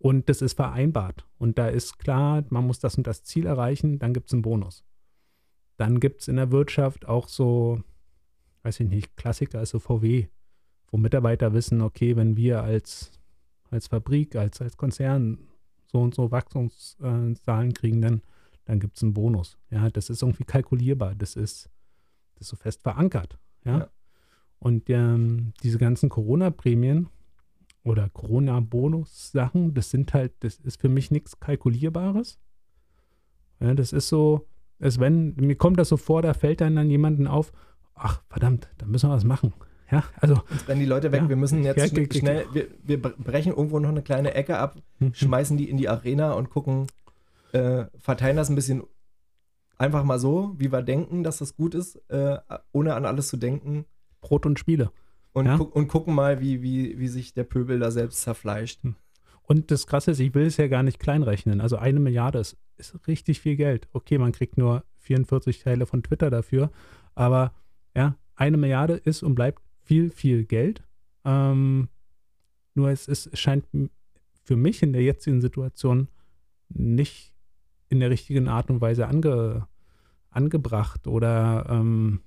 und das ist vereinbart. Und da ist klar, man muss das und das Ziel erreichen, dann gibt es einen Bonus. Dann gibt es in der Wirtschaft auch so, weiß ich nicht, Klassiker, also VW, wo Mitarbeiter wissen, okay, wenn wir als als Fabrik, als, als Konzern so und so Wachstumszahlen kriegen, dann, dann gibt es einen Bonus. Ja, das ist irgendwie kalkulierbar, das ist, das ist so fest verankert. Ja. ja. Und ähm, diese ganzen Corona-Prämien oder Corona-Bonus-Sachen, das sind halt, das ist für mich nichts Kalkulierbares. Ja, das ist so, als wenn, mir kommt das so vor, da fällt dann, dann jemanden auf, ach verdammt, da müssen wir was machen. Ja, also. Uns brennen die Leute weg. Ja, wir müssen jetzt ja, schnell, wir, wir, brechen irgendwo noch eine kleine Ecke ab, mhm. schmeißen die in die Arena und gucken, äh, verteilen das ein bisschen einfach mal so, wie wir denken, dass das gut ist, äh, ohne an alles zu denken. Brot und Spiele. Und, ja? gu und gucken mal, wie, wie, wie sich der Pöbel da selbst zerfleischt. Hm. Und das Krasse ist, ich will es ja gar nicht kleinrechnen. Also eine Milliarde ist, ist richtig viel Geld. Okay, man kriegt nur 44 Teile von Twitter dafür, aber ja, eine Milliarde ist und bleibt viel, viel Geld. Ähm, nur es, es scheint für mich in der jetzigen Situation nicht in der richtigen Art und Weise ange, angebracht oder ähm,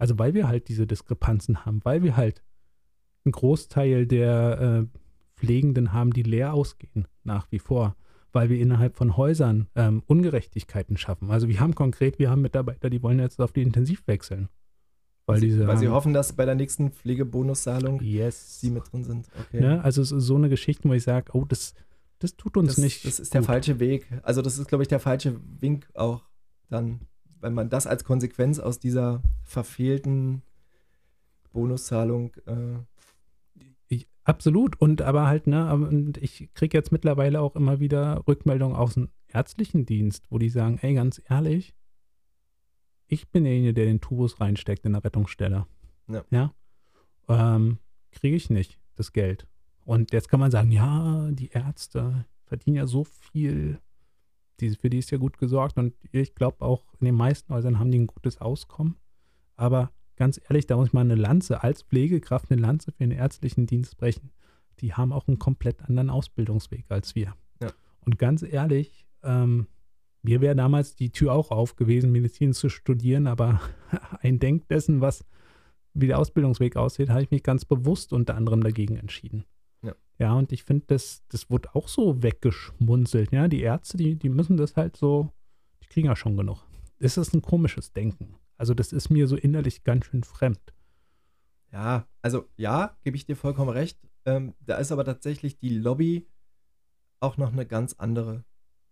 also weil wir halt diese Diskrepanzen haben, weil wir halt einen Großteil der äh, Pflegenden haben, die leer ausgehen nach wie vor, weil wir innerhalb von Häusern ähm, Ungerechtigkeiten schaffen. Also wir haben konkret, wir haben Mitarbeiter, die wollen jetzt auf die Intensiv wechseln. Weil, diese weil sie hoffen, dass bei der nächsten Pflegebonuszahlung yes. sie mit drin sind. Okay. Ne? Also so eine Geschichte, wo ich sage, oh, das, das tut uns das, nicht. Das ist gut. der falsche Weg. Also das ist, glaube ich, der falsche Wink auch dann, wenn man das als Konsequenz aus dieser verfehlten Bonuszahlung äh, ich, absolut. Und aber halt, ne, und ich kriege jetzt mittlerweile auch immer wieder Rückmeldungen aus dem ärztlichen Dienst, wo die sagen, ey, ganz ehrlich, ich bin derjenige, der den Tubus reinsteckt in der Rettungsstelle. Ja. ja? Ähm, Kriege ich nicht das Geld. Und jetzt kann man sagen, ja, die Ärzte verdienen ja so viel. Die, für die ist ja gut gesorgt. Und ich glaube auch, in den meisten Häusern haben die ein gutes Auskommen. Aber ganz ehrlich, da muss ich mal eine Lanze als Pflegekraft, eine Lanze für den ärztlichen Dienst brechen. Die haben auch einen komplett anderen Ausbildungsweg als wir. Ja. Und ganz ehrlich, ähm, mir wäre damals die Tür auch auf gewesen, Medizin zu studieren, aber *laughs* ein Denk dessen, was wie der Ausbildungsweg aussieht, habe ich mich ganz bewusst unter anderem dagegen entschieden. Ja, und ich finde, das, das wird auch so weggeschmunzelt. Ja, die Ärzte, die, die müssen das halt so, die kriegen ja schon genug. Das ist ein komisches Denken. Also, das ist mir so innerlich ganz schön fremd. Ja, also ja, gebe ich dir vollkommen recht. Ähm, da ist aber tatsächlich die Lobby auch noch eine ganz andere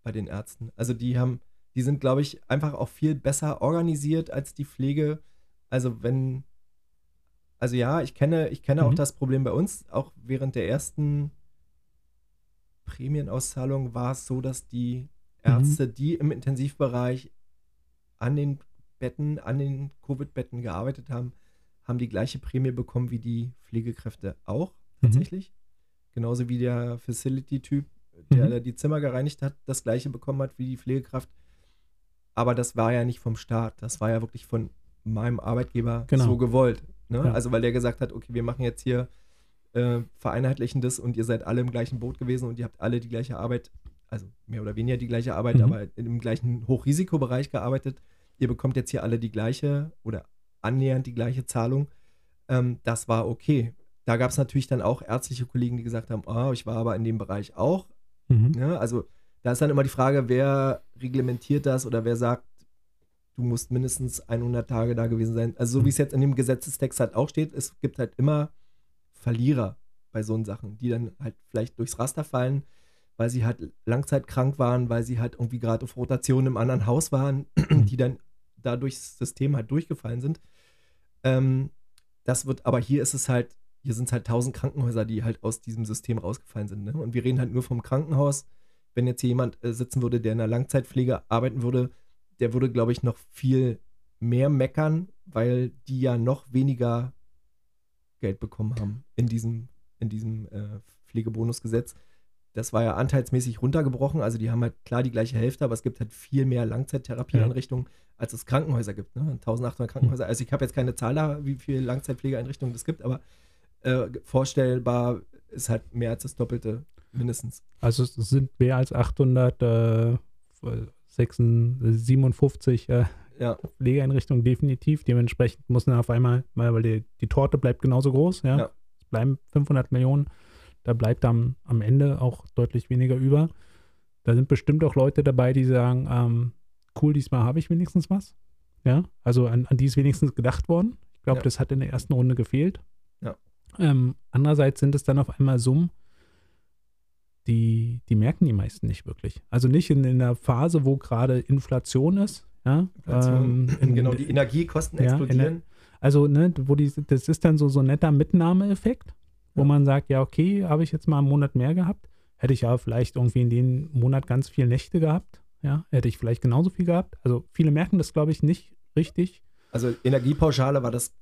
bei den Ärzten. Also die haben, die sind, glaube ich, einfach auch viel besser organisiert als die Pflege. Also wenn, also ja, ich kenne, ich kenne mhm. auch das Problem bei uns. Auch während der ersten Prämienauszahlung war es so, dass die Ärzte, mhm. die im Intensivbereich an den Betten, an den Covid-Betten gearbeitet haben, haben die gleiche Prämie bekommen wie die Pflegekräfte auch mhm. tatsächlich. Mhm. Genauso wie der Facility-Typ der, mhm. die Zimmer gereinigt hat, das gleiche bekommen hat wie die Pflegekraft. Aber das war ja nicht vom Staat. Das war ja wirklich von meinem Arbeitgeber genau. so gewollt. Ne? Ja. Also weil der gesagt hat, okay, wir machen jetzt hier äh, vereinheitlichen das und ihr seid alle im gleichen Boot gewesen und ihr habt alle die gleiche Arbeit, also mehr oder weniger die gleiche Arbeit, Mhm. aber im gleichen Hochrisikobereich gearbeitet. Ihr bekommt jetzt hier alle die gleiche oder annähernd die gleiche Zahlung. Ähm, das war okay. Da gab es natürlich dann auch ärztliche Kollegen, die gesagt haben, oh, ich war aber in dem Bereich auch. Mhm. Ne? Also da ist dann immer die Frage, wer reglementiert das oder wer sagt, du musst mindestens 100 Tage da gewesen sein. Also so wie es jetzt in dem Gesetzestext halt auch steht, es gibt halt immer Verlierer bei so Sachen, die dann halt vielleicht durchs Raster fallen, weil sie halt langzeitkrank waren, weil sie halt irgendwie gerade auf Rotation im anderen Haus waren, *clears throat* die dann da durchs System halt durchgefallen sind. Ähm, das wird, aber hier ist es halt, hier sind es halt tausend Krankenhäuser, die halt aus diesem System rausgefallen sind. Ne? Und wir reden halt nur vom Krankenhaus. Wenn jetzt hier jemand äh, sitzen würde, der in der Langzeitpflege arbeiten würde, der würde, glaube ich, noch viel mehr meckern, weil die ja noch weniger Geld bekommen haben in diesem, in diesem äh, Pflegebonusgesetz. Das war ja anteilsmäßig runtergebrochen. Also die haben halt klar die gleiche Hälfte, aber es gibt halt viel mehr Langzeittherapieeinrichtungen, als es Krankenhäuser gibt. Ne? 1800 Krankenhäuser. Also ich habe jetzt keine Zahl da, wie viele Langzeitpflegeeinrichtungen es gibt, aber äh, vorstellbar ist halt mehr als das Doppelte mindestens. Also es sind mehr als 800, äh, 57 äh, Ja, Pflegeeinrichtungen definitiv. Dementsprechend muss man auf einmal, mal, weil die, die Torte bleibt genauso groß, ja. Ja. Es bleiben 500 Millionen. Da bleibt am, am Ende auch deutlich weniger über. Da sind bestimmt auch Leute dabei, die sagen, ähm, cool, diesmal habe ich wenigstens was. Ja, also an, an die ist wenigstens gedacht worden. Ich glaube, Ja. das hat in der ersten Runde gefehlt. Ja. Ähm, andererseits sind es dann auf einmal Summen, die, die merken die meisten nicht wirklich. Also nicht in, in der Phase, wo gerade Inflation ist. Ja, Inflation, ähm, *clears throat* in- genau, die Energiekosten Ja, explodieren. also, ne, wo die, das ist dann so, so ein netter Mitnahmeeffekt, wo Ja. man sagt, ja, okay, habe ich jetzt mal einen Monat mehr gehabt, hätte ich ja vielleicht irgendwie in dem Monat ganz viele Nächte gehabt, ja, hätte ich vielleicht genauso viel gehabt. Also viele merken das, glaube ich, nicht richtig, Also Energiepauschale war das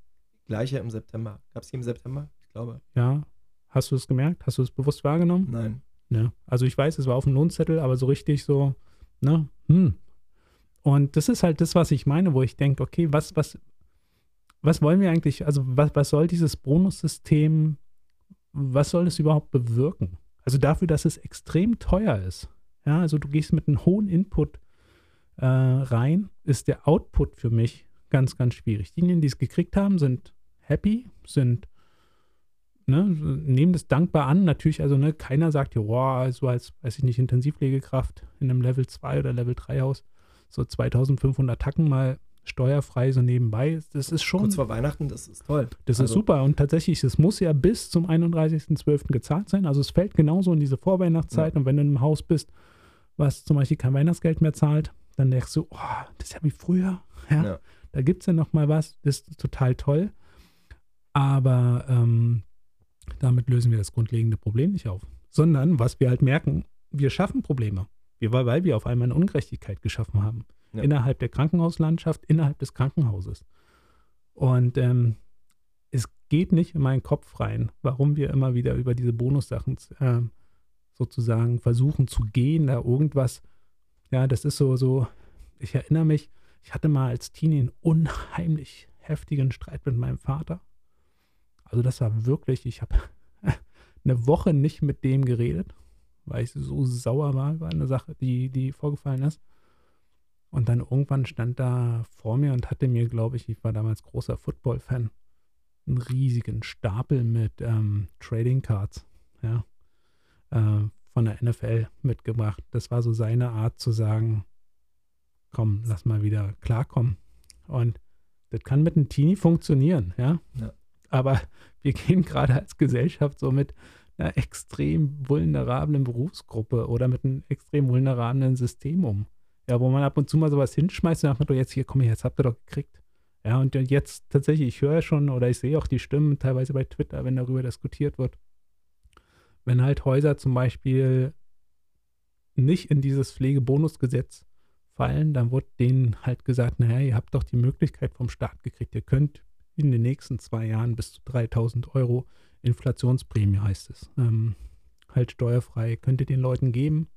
gleiche im September. Gab es die im September? Ich glaube. ja. Hast du es gemerkt? Hast du es bewusst wahrgenommen? Nein. Ne? Also ich weiß, es war auf dem Lohnzettel, aber so richtig so, ne, hm. Und das ist halt das, was ich meine, wo ich denke, okay, was, was, was wollen wir eigentlich, also was, was soll dieses Bonussystem, was soll es überhaupt bewirken? Also dafür, dass es extrem teuer ist. Ja, also du gehst mit einem hohen Input äh, rein, ist der Output für mich ganz, ganz schwierig. Diejenigen, die es gekriegt haben, sind happy, sind ne, nehmen das dankbar an. Natürlich, also ne, keiner sagt ja, wow, so als, weiß ich nicht, Intensivpflegekraft in einem Level 2 oder Level 3 Haus, so 2500 Tacken mal steuerfrei so nebenbei. Das ist schon, Kurz vor Weihnachten, das ist toll. das Also- ist super. Und tatsächlich, es muss ja bis zum 31.12. gezahlt sein. Also es fällt genauso in diese Vorweihnachtszeit. Und wenn du in einem Haus bist, was zum Beispiel kein Weihnachtsgeld mehr zahlt, dann denkst du, oh, das ist ja wie früher. Ja, Ja. Da gibt es ja noch mal was. Das ist total toll. Aber ähm, damit lösen wir das grundlegende Problem nicht auf. Sondern, was wir halt merken, wir schaffen Probleme. Wir, weil wir auf einmal eine Ungerechtigkeit geschaffen haben. Ja. Innerhalb der Krankenhauslandschaft, innerhalb des Krankenhauses. Und ähm, es geht nicht in meinen Kopf rein, warum wir immer wieder über diese Bonussachen ähm, sozusagen versuchen zu gehen, da irgendwas. Ja, das ist so, so, ich erinnere mich, ich hatte mal als Teenie einen unheimlich heftigen Streit mit meinem Vater. Also das war wirklich, ich habe *laughs* eine Woche nicht mit dem geredet, weil ich so sauer war über eine Sache, die, die vorgefallen ist. Und dann irgendwann stand da vor mir und hatte mir, glaube ich, ich war damals großer Football-Fan, einen riesigen Stapel mit ähm, Trading Cards, ja, äh, von der NFL mitgebracht. Das war so seine Art zu sagen, komm, lass mal wieder klarkommen. Und das kann mit einem Teenie funktionieren, ja. Ja. Aber *laughs* wir gehen gerade als Gesellschaft so mit einer extrem vulnerablen Berufsgruppe oder mit einem extrem vulnerablen System um. Ja, wo man ab und zu mal sowas hinschmeißt und sagt jetzt hier, komm her, jetzt habt ihr doch gekriegt. Ja, und jetzt tatsächlich, ich höre schon oder ich sehe auch die Stimmen teilweise bei Twitter, wenn darüber diskutiert wird. Wenn halt Häuser zum Beispiel nicht in dieses Pflegebonusgesetz fallen, dann wird denen halt gesagt, naja, ihr habt doch die Möglichkeit vom Staat gekriegt, ihr könnt in den nächsten zwei Jahren bis zu 3000 Euro Inflationsprämie heißt es. Ähm, halt steuerfrei könnt ihr den Leuten geben.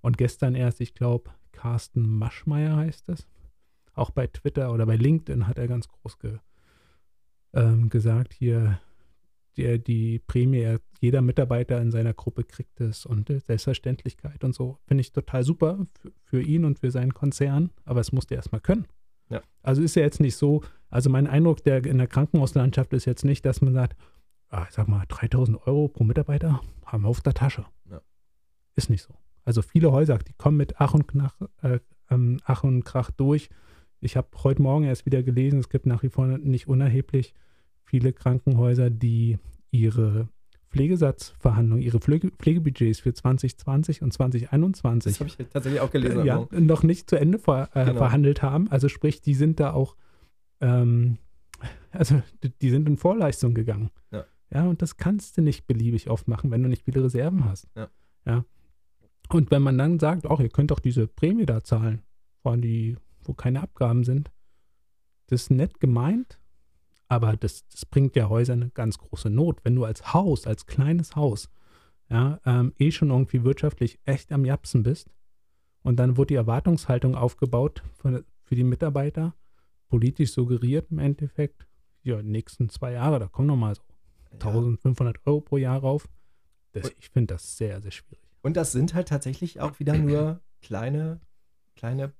Und gestern erst, ich glaube, Carsten Maschmeyer heißt es. Auch bei Twitter oder bei LinkedIn hat er ganz groß ge, ähm, gesagt, hier der, die Prämie, jeder Mitarbeiter in seiner Gruppe kriegt es und Selbstverständlichkeit und so. Finde ich total super für, für, ihn und für seinen Konzern, aber es musste er erstmal können. Ja. Also ist ja jetzt nicht so, also mein Eindruck der, in der Krankenhauslandschaft ist jetzt nicht, dass man sagt, ah, ich sag mal, 3000 Euro pro Mitarbeiter haben wir auf der Tasche. Ja. Ist nicht so. Also viele Häuser, die kommen mit Ach und, Knach, äh, ähm, Ach und Krach durch. Ich habe heute Morgen erst wieder gelesen, es gibt nach wie vor nicht unerheblich viele Krankenhäuser, die ihre Pflegesatzverhandlungen, ihre Pflege, Pflegebudgets für 2020 und 2021 das ich tatsächlich auch gelesen. Ja, noch nicht zu Ende ver, äh, genau. verhandelt haben. Also sprich, die sind da auch, ähm, also die, sind in Vorleistung gegangen. Ja. ja, und das kannst du nicht beliebig oft machen, wenn du nicht viele Reserven hast. Ja. ja. Und wenn man dann sagt, auch ihr könnt doch diese Prämie da zahlen, vor die, wo keine Abgaben sind, das ist nett gemeint, aber das, das bringt ja Häusern eine ganz große Not. Wenn du als Haus, als kleines Haus, ja, ähm, eh schon irgendwie wirtschaftlich echt am Japsen bist und dann wird die Erwartungshaltung aufgebaut für, für die Mitarbeiter, politisch suggeriert im Endeffekt, ja, die nächsten zwei Jahre, da kommen nochmal so ja. 1500 Euro pro Jahr rauf. Das, ich finde das sehr, sehr schwierig. Und das sind halt tatsächlich auch wieder *clears throat* nur kleine, kleine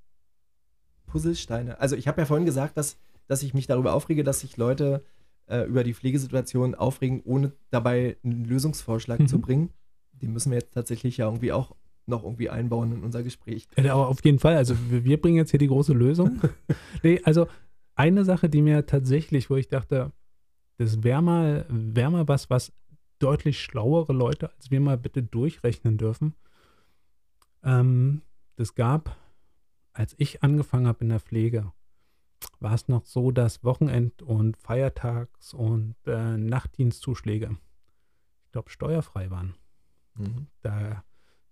Puzzlesteine. Also ich habe ja vorhin gesagt, dass dass ich mich darüber aufrege, dass sich Leute äh, über die Pflegesituation aufregen, ohne dabei einen Lösungsvorschlag mhm. zu bringen. Den müssen wir jetzt tatsächlich ja irgendwie auch noch irgendwie einbauen in unser Gespräch. Ja, aber auf jeden Fall. Also wir bringen jetzt hier die große Lösung. *laughs* nee, also eine Sache, die mir tatsächlich, wo ich dachte, das wäre mal, wär mal was, was deutlich schlauere Leute als wir mal bitte durchrechnen dürfen. Ähm, das gab, als ich angefangen habe in der Pflege, war es noch so, dass Wochenend- und Feiertags- und äh, Nachtdienstzuschläge, ich glaube, steuerfrei waren. Mhm. Da,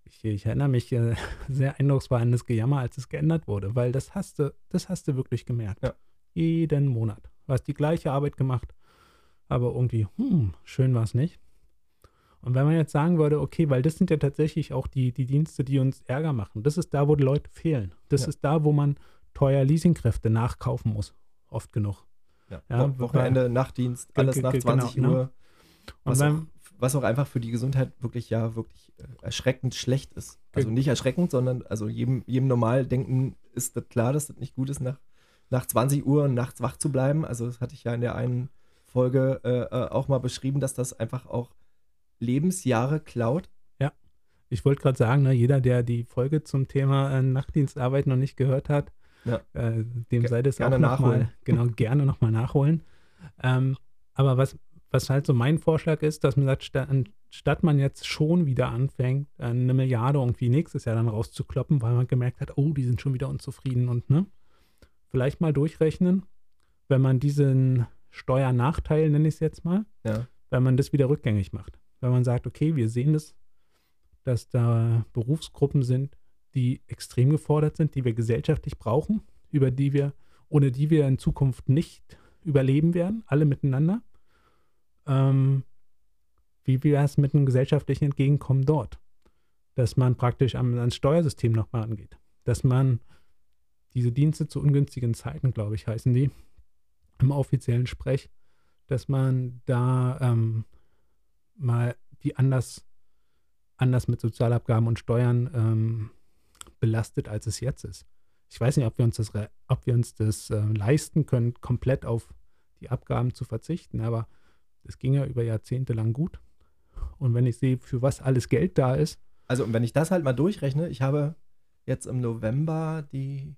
ich, ich, erinnere mich äh, *laughs* sehr eindrucksvoll an das Gejammer, als es geändert wurde, weil das hast du, das hast du wirklich gemerkt. Ja. Jeden Monat. Du hast die gleiche Arbeit gemacht, aber irgendwie, hm, schön war es nicht. Und wenn man jetzt sagen würde, okay, weil das sind ja tatsächlich auch die, die Dienste, die uns Ärger machen. Das ist da, wo die Leute fehlen. Das ja. ist da, wo man teuer Leasingkräfte nachkaufen muss. Oft genug. Ja, ja Wochenende, Nachtdienst, alles nach 20 genau, Uhr. Ne? Was, auch, was, auch, einfach für die Gesundheit wirklich ja wirklich äh, erschreckend schlecht ist. Also nicht erschreckend, sondern also jedem, jedem normal denken ist das klar, dass das nicht gut ist, nach, nach 20 Uhr nachts wach zu bleiben. Also das hatte ich ja in der einen Folge äh, äh auch mal beschrieben, dass das einfach auch Lebensjahre klaut. Ja, ich wollte gerade sagen, ne, jeder, der die Folge zum Thema äh, Nachtdienstarbeit noch nicht gehört hat, ja. Äh, dem sei das gerne auch nochmal, *laughs* genau, gerne nochmal nachholen. Ähm, aber was, was halt so mein Vorschlag ist, dass man sagt, statt, man jetzt schon wieder anfängt, eine Milliarde irgendwie nächstes Jahr dann rauszukloppen, weil man gemerkt hat, oh, die sind schon wieder unzufrieden und ne, vielleicht mal durchrechnen, wenn man diesen Steuernachteil, nenne ich es jetzt mal, ja. wenn man das wieder rückgängig macht. Wenn man sagt, okay, wir sehen das, dass da Berufsgruppen sind, die extrem gefordert sind, die wir gesellschaftlich brauchen, über die wir, ohne die wir in Zukunft nicht überleben werden, alle miteinander. Ähm, wie wäre es mit einem gesellschaftlichen Entgegenkommen dort? Dass man praktisch am, ans Steuersystem nochmal angeht. Dass man diese Dienste zu ungünstigen Zeiten, glaube ich, heißen die, im offiziellen Sprech, dass man da ähm, mal die anders, anders mit Sozialabgaben und Steuern ähm, belastet, als es jetzt ist. Ich weiß nicht, ob wir uns das, ob wir uns das äh, leisten können, komplett auf die Abgaben zu verzichten, aber es ging ja über Jahrzehnte lang gut. Und wenn ich sehe, für was alles Geld da ist. Also, und wenn ich das halt mal durchrechne, ich habe jetzt im November die,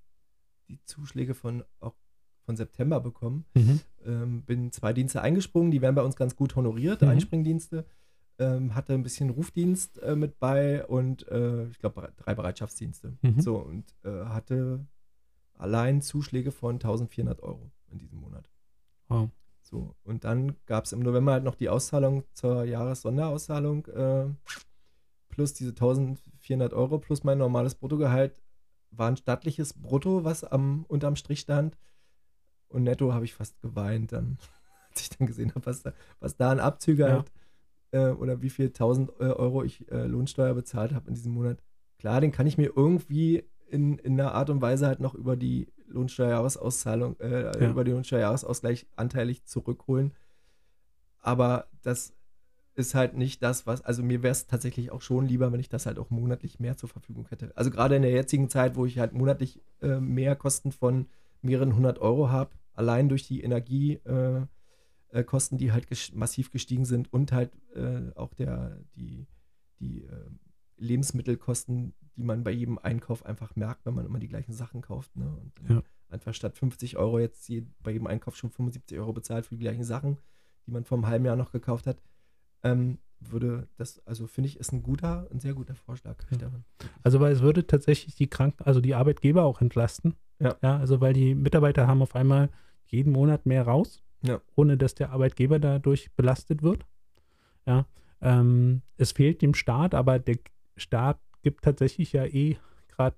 die Zuschläge von, auch von September bekommen. Mhm. Ähm, bin zwei Dienste eingesprungen, die werden bei uns ganz gut honoriert, mhm. Einspringdienste ähm, hatte ein bisschen Rufdienst äh, mit bei und äh, ich glaube drei Bereitschaftsdienste. Mhm. So und äh, hatte allein Zuschläge von 1400 Euro in diesem Monat. Wow. So und dann gab es im November halt noch die Auszahlung zur Jahressonderauszahlung äh, plus diese 1400 Euro plus mein normales Bruttogehalt war ein stattliches Brutto, was am unterm Strich stand. Und netto habe ich fast geweint dann, *laughs* als ich dann gesehen habe, was da, was da an Abzüge ja. halt äh, oder wie viel 1000 äh, Euro ich äh, Lohnsteuer bezahlt habe in diesem Monat. Klar, den kann ich mir irgendwie in, in einer Art und Weise halt noch über die Lohnsteuerjahresauszahlung, äh, Ja. über den Lohnsteuerjahresausgleich anteilig zurückholen. Aber das ist halt nicht das, was, also mir wäre es tatsächlich auch schon lieber, wenn ich das halt auch monatlich mehr zur Verfügung hätte. Also gerade in der jetzigen Zeit, wo ich halt monatlich äh, mehr Kosten von mehreren hundert Euro habe, allein durch die Energiekosten, äh, Kosten, die halt ges massiv gestiegen sind und halt äh, auch der, die, die äh, Lebensmittelkosten, die man bei jedem Einkauf einfach merkt, wenn man immer die gleichen Sachen kauft. Ne? Und dann Ja. einfach statt 50 Euro jetzt je, bei jedem Einkauf schon 75 Euro bezahlt für die gleichen Sachen, die man vor einem halben Jahr noch gekauft hat. Ähm, würde das, also finde ich, ist ein guter, ein sehr guter Vorschlag, Ja. Also weil es würde tatsächlich die Kranken, also die Arbeitgeber auch entlasten. Ja. ja. Also weil die Mitarbeiter haben auf einmal jeden Monat mehr raus, Ja. ohne dass der Arbeitgeber dadurch belastet wird. Ja. Ähm, es fehlt dem Staat, aber der Staat gibt tatsächlich ja eh gerade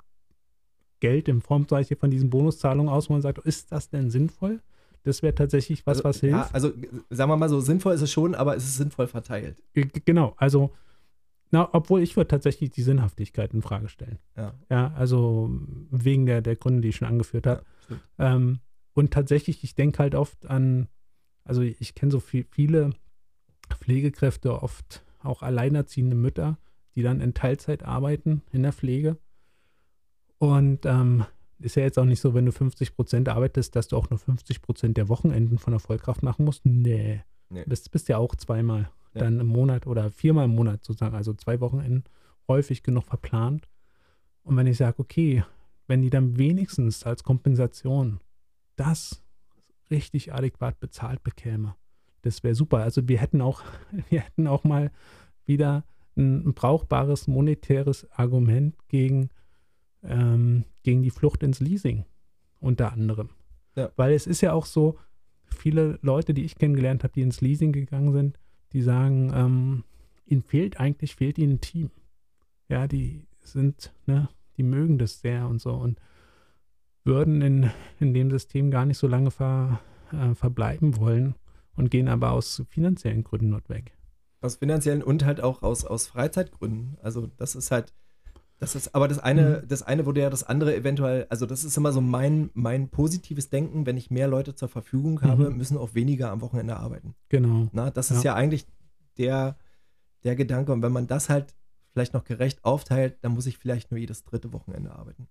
Geld in Form von diesen Bonuszahlungen aus, wo man sagt, ist das denn sinnvoll? Das wäre tatsächlich was, also, was ja, hilft. also g- sagen wir mal so, sinnvoll ist es schon, aber es ist sinnvoll verteilt. Genau, also, na, obwohl ich würde tatsächlich die Sinnhaftigkeit in Frage stellen. Ja, Ja, also wegen der, der Gründe, die ich schon angeführt habe. ja. Ähm, und tatsächlich, ich denke halt oft an, also ich kenne so viel, viele Pflegekräfte, oft auch alleinerziehende Mütter, die dann in Teilzeit arbeiten in der Pflege. Und ähm, ist ja jetzt auch nicht so, wenn du 50 Prozent arbeitest, dass du auch nur 50 Prozent der Wochenenden von der Vollkraft machen musst. Nee. Nee. Bist, bist ja auch zweimal Ja. dann im Monat oder viermal im Monat sozusagen, also zwei Wochenenden häufig genug verplant. Und wenn ich sage, okay, wenn die dann wenigstens als Kompensation das richtig adäquat bezahlt bekäme, das wäre super. Also wir hätten auch, *laughs* wir hätten auch mal wieder ein, brauchbares monetäres Argument gegen, ähm, gegen die Flucht ins Leasing, unter anderem. Ja. Weil es ist ja auch so, viele Leute, die ich kennengelernt habe, die ins Leasing gegangen sind, die sagen, ähm, ihnen fehlt eigentlich, fehlt ihnen ein Team. Ja, die sind, ne, die mögen das sehr und so und würden in, in dem System gar nicht so lange ver, äh, verbleiben wollen und gehen aber aus finanziellen Gründen dort weg. Aus finanziellen und halt auch aus, aus Freizeitgründen. Also das ist halt, das ist, aber das eine, das eine wurde ja das andere eventuell, also das ist immer so mein, mein positives Denken, wenn ich mehr Leute zur Verfügung habe, Mhm. müssen auch weniger am Wochenende arbeiten. Genau. Na, das ist ja eigentlich der, der Gedanke. Und wenn man das halt vielleicht noch gerecht aufteilt, dann muss ich vielleicht nur jedes dritte Wochenende arbeiten.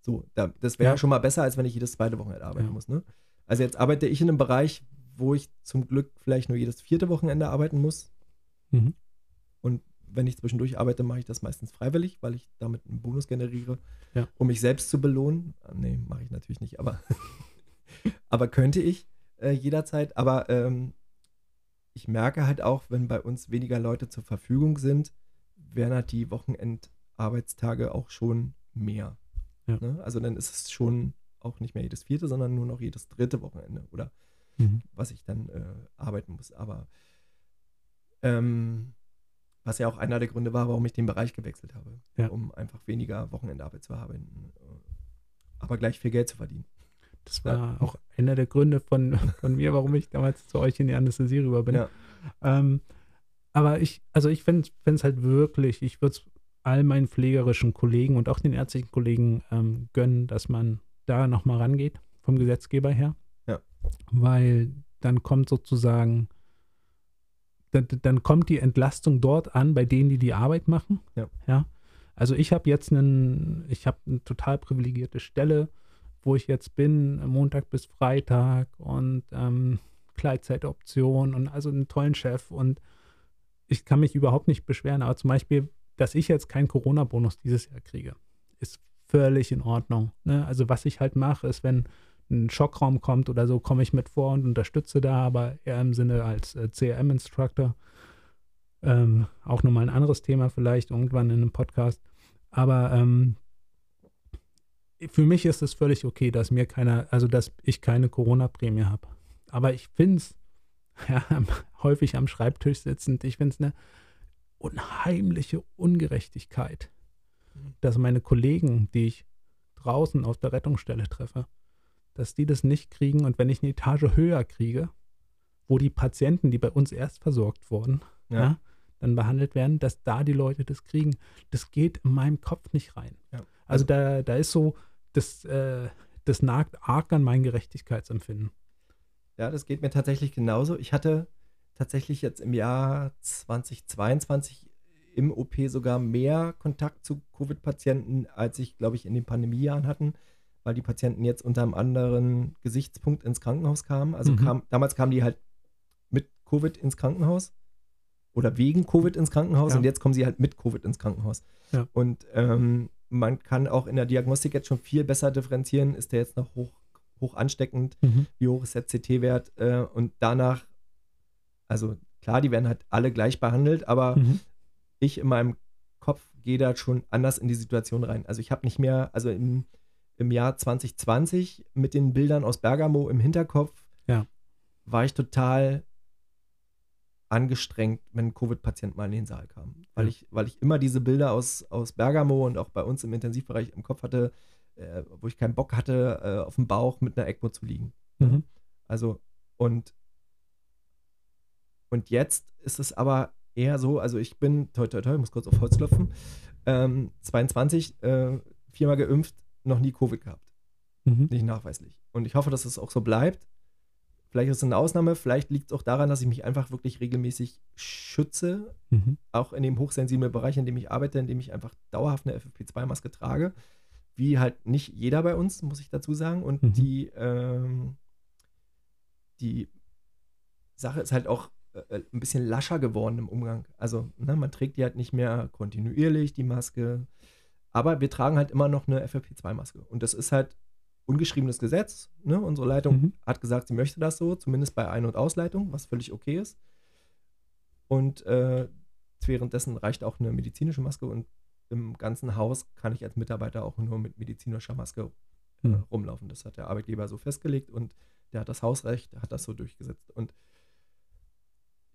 So, da, das wäre Ja. ja. schon mal besser, als wenn ich jedes zweite Wochenende arbeiten Ja. muss. Ne? Also jetzt arbeite ich in einem Bereich, wo ich zum Glück vielleicht nur jedes vierte Wochenende arbeiten muss. Mhm. Und wenn ich zwischendurch arbeite, mache ich das meistens freiwillig, weil ich damit einen Bonus generiere, Ja. um mich selbst zu belohnen. Ah, Nee, mache ich natürlich nicht, aber, *laughs* aber könnte ich äh, jederzeit. Aber ähm, ich merke halt auch, wenn bei uns weniger Leute zur Verfügung sind, werden halt die Wochenendarbeitstage auch schon mehr. Ja. Ne? Also dann ist es schon auch nicht mehr jedes vierte, sondern nur noch jedes dritte Wochenende oder Mhm. was ich dann äh, arbeiten muss. Aber ähm, was ja auch einer der Gründe war, warum ich den Bereich gewechselt habe, Ja. um einfach weniger Wochenendarbeit zu haben, äh, aber gleich viel Geld zu verdienen. Das war auch einer der Gründe von, von mir, warum ich damals zu euch in die Anästhesie rüber bin. Ja. Ähm, aber ich, also ich fände es halt wirklich, ich würde es all meinen pflegerischen Kollegen und auch den ärztlichen Kollegen ähm, gönnen, dass man da nochmal rangeht, vom Gesetzgeber her. Ja. Weil dann kommt sozusagen, dann, dann kommt die Entlastung dort an, bei denen, die die Arbeit machen. Ja. ja? Also ich habe jetzt einen, ich habe eine total privilegierte Stelle, wo ich jetzt bin, Montag bis Freitag und ähm, Gleitzeitoption und also einen tollen Chef und ich kann mich überhaupt nicht beschweren, aber zum Beispiel, dass ich jetzt keinen Corona-Bonus dieses Jahr kriege, ist völlig in Ordnung. Ne? Also was ich halt mache, ist, wenn ein Schockraum kommt oder so, komme ich mit vor und unterstütze da, aber eher im Sinne als äh, CRM-Instructor. Ähm, auch nochmal ein anderes Thema vielleicht irgendwann in einem Podcast. Aber ähm, für mich ist es völlig okay, dass mir keiner, also dass ich keine Corona-Prämie habe. Aber ich finde es, *laughs* ja, häufig am Schreibtisch sitzend, ich finde es eine unheimliche Ungerechtigkeit, dass meine Kollegen, die ich draußen auf der Rettungsstelle treffe, dass die das nicht kriegen und wenn ich eine Etage höher kriege, wo die Patienten, die bei uns erst versorgt wurden, ja. Ja. dann behandelt werden, dass da die Leute das kriegen. Das geht in meinem Kopf nicht rein. Ja. Also da, da ist so, das, äh, das nagt arg an mein Gerechtigkeitsempfinden. Ja, das geht mir tatsächlich genauso. Ich hatte tatsächlich jetzt im Jahr 2022 im OP sogar mehr Kontakt zu Covid-Patienten, als ich, glaube ich, in den Pandemiejahren hatten, weil die Patienten jetzt unter einem anderen Gesichtspunkt ins Krankenhaus kamen. Also mhm. kam, damals kamen die halt mit Covid ins Krankenhaus oder wegen Covid ins Krankenhaus ja. und jetzt kommen sie halt mit Covid ins Krankenhaus. Ja. Und ähm, man kann auch in der Diagnostik jetzt schon viel besser differenzieren, ist der jetzt noch hoch, hoch ansteckend, mhm. wie hoch ist der CT-Wert äh, und danach, also klar, die werden halt alle gleich behandelt, aber mhm. ich in meinem Kopf gehe da schon anders in die Situation rein. Also ich habe nicht mehr, also im, im Jahr 2020 mit den Bildern aus Bergamo im Hinterkopf ja. war ich total angestrengt, wenn ein Covid-Patient mal in den Saal kam. Weil, ja. ich, weil ich immer diese Bilder aus, aus Bergamo und auch bei uns im Intensivbereich im Kopf hatte, äh, wo ich keinen Bock hatte, äh, auf dem Bauch mit einer ECMO zu liegen. Mhm. Also, und, und jetzt ist es aber eher so, also ich bin, toi, toi, toi, ich muss kurz auf Holz klopfen, ähm, 22, äh, viermal geimpft, noch nie Covid gehabt. Mhm. Nicht nachweislich. Und ich hoffe, dass es auch so bleibt. Vielleicht ist es eine Ausnahme, vielleicht liegt es auch daran, dass ich mich einfach wirklich regelmäßig schütze, mhm. auch in dem hochsensiblen Bereich, in dem ich arbeite, in dem ich einfach dauerhaft eine FFP2-Maske trage, wie halt nicht jeder bei uns, muss ich dazu sagen. Und mhm. die, ähm, die Sache ist halt auch äh, ein bisschen lascher geworden im Umgang. Also ne, man trägt die halt nicht mehr kontinuierlich, die Maske. Aber wir tragen halt immer noch eine FFP2-Maske. Und das ist halt ungeschriebenes Gesetz. Ne? Unsere Leitung mhm. hat gesagt, sie möchte das so, zumindest bei Ein- und Ausleitung, was völlig okay ist. Und äh, währenddessen reicht auch eine medizinische Maske und im ganzen Haus kann ich als Mitarbeiter auch nur mit medizinischer Maske äh, mhm. rumlaufen. Das hat der Arbeitgeber so festgelegt und der hat das Hausrecht, hat das so durchgesetzt. Und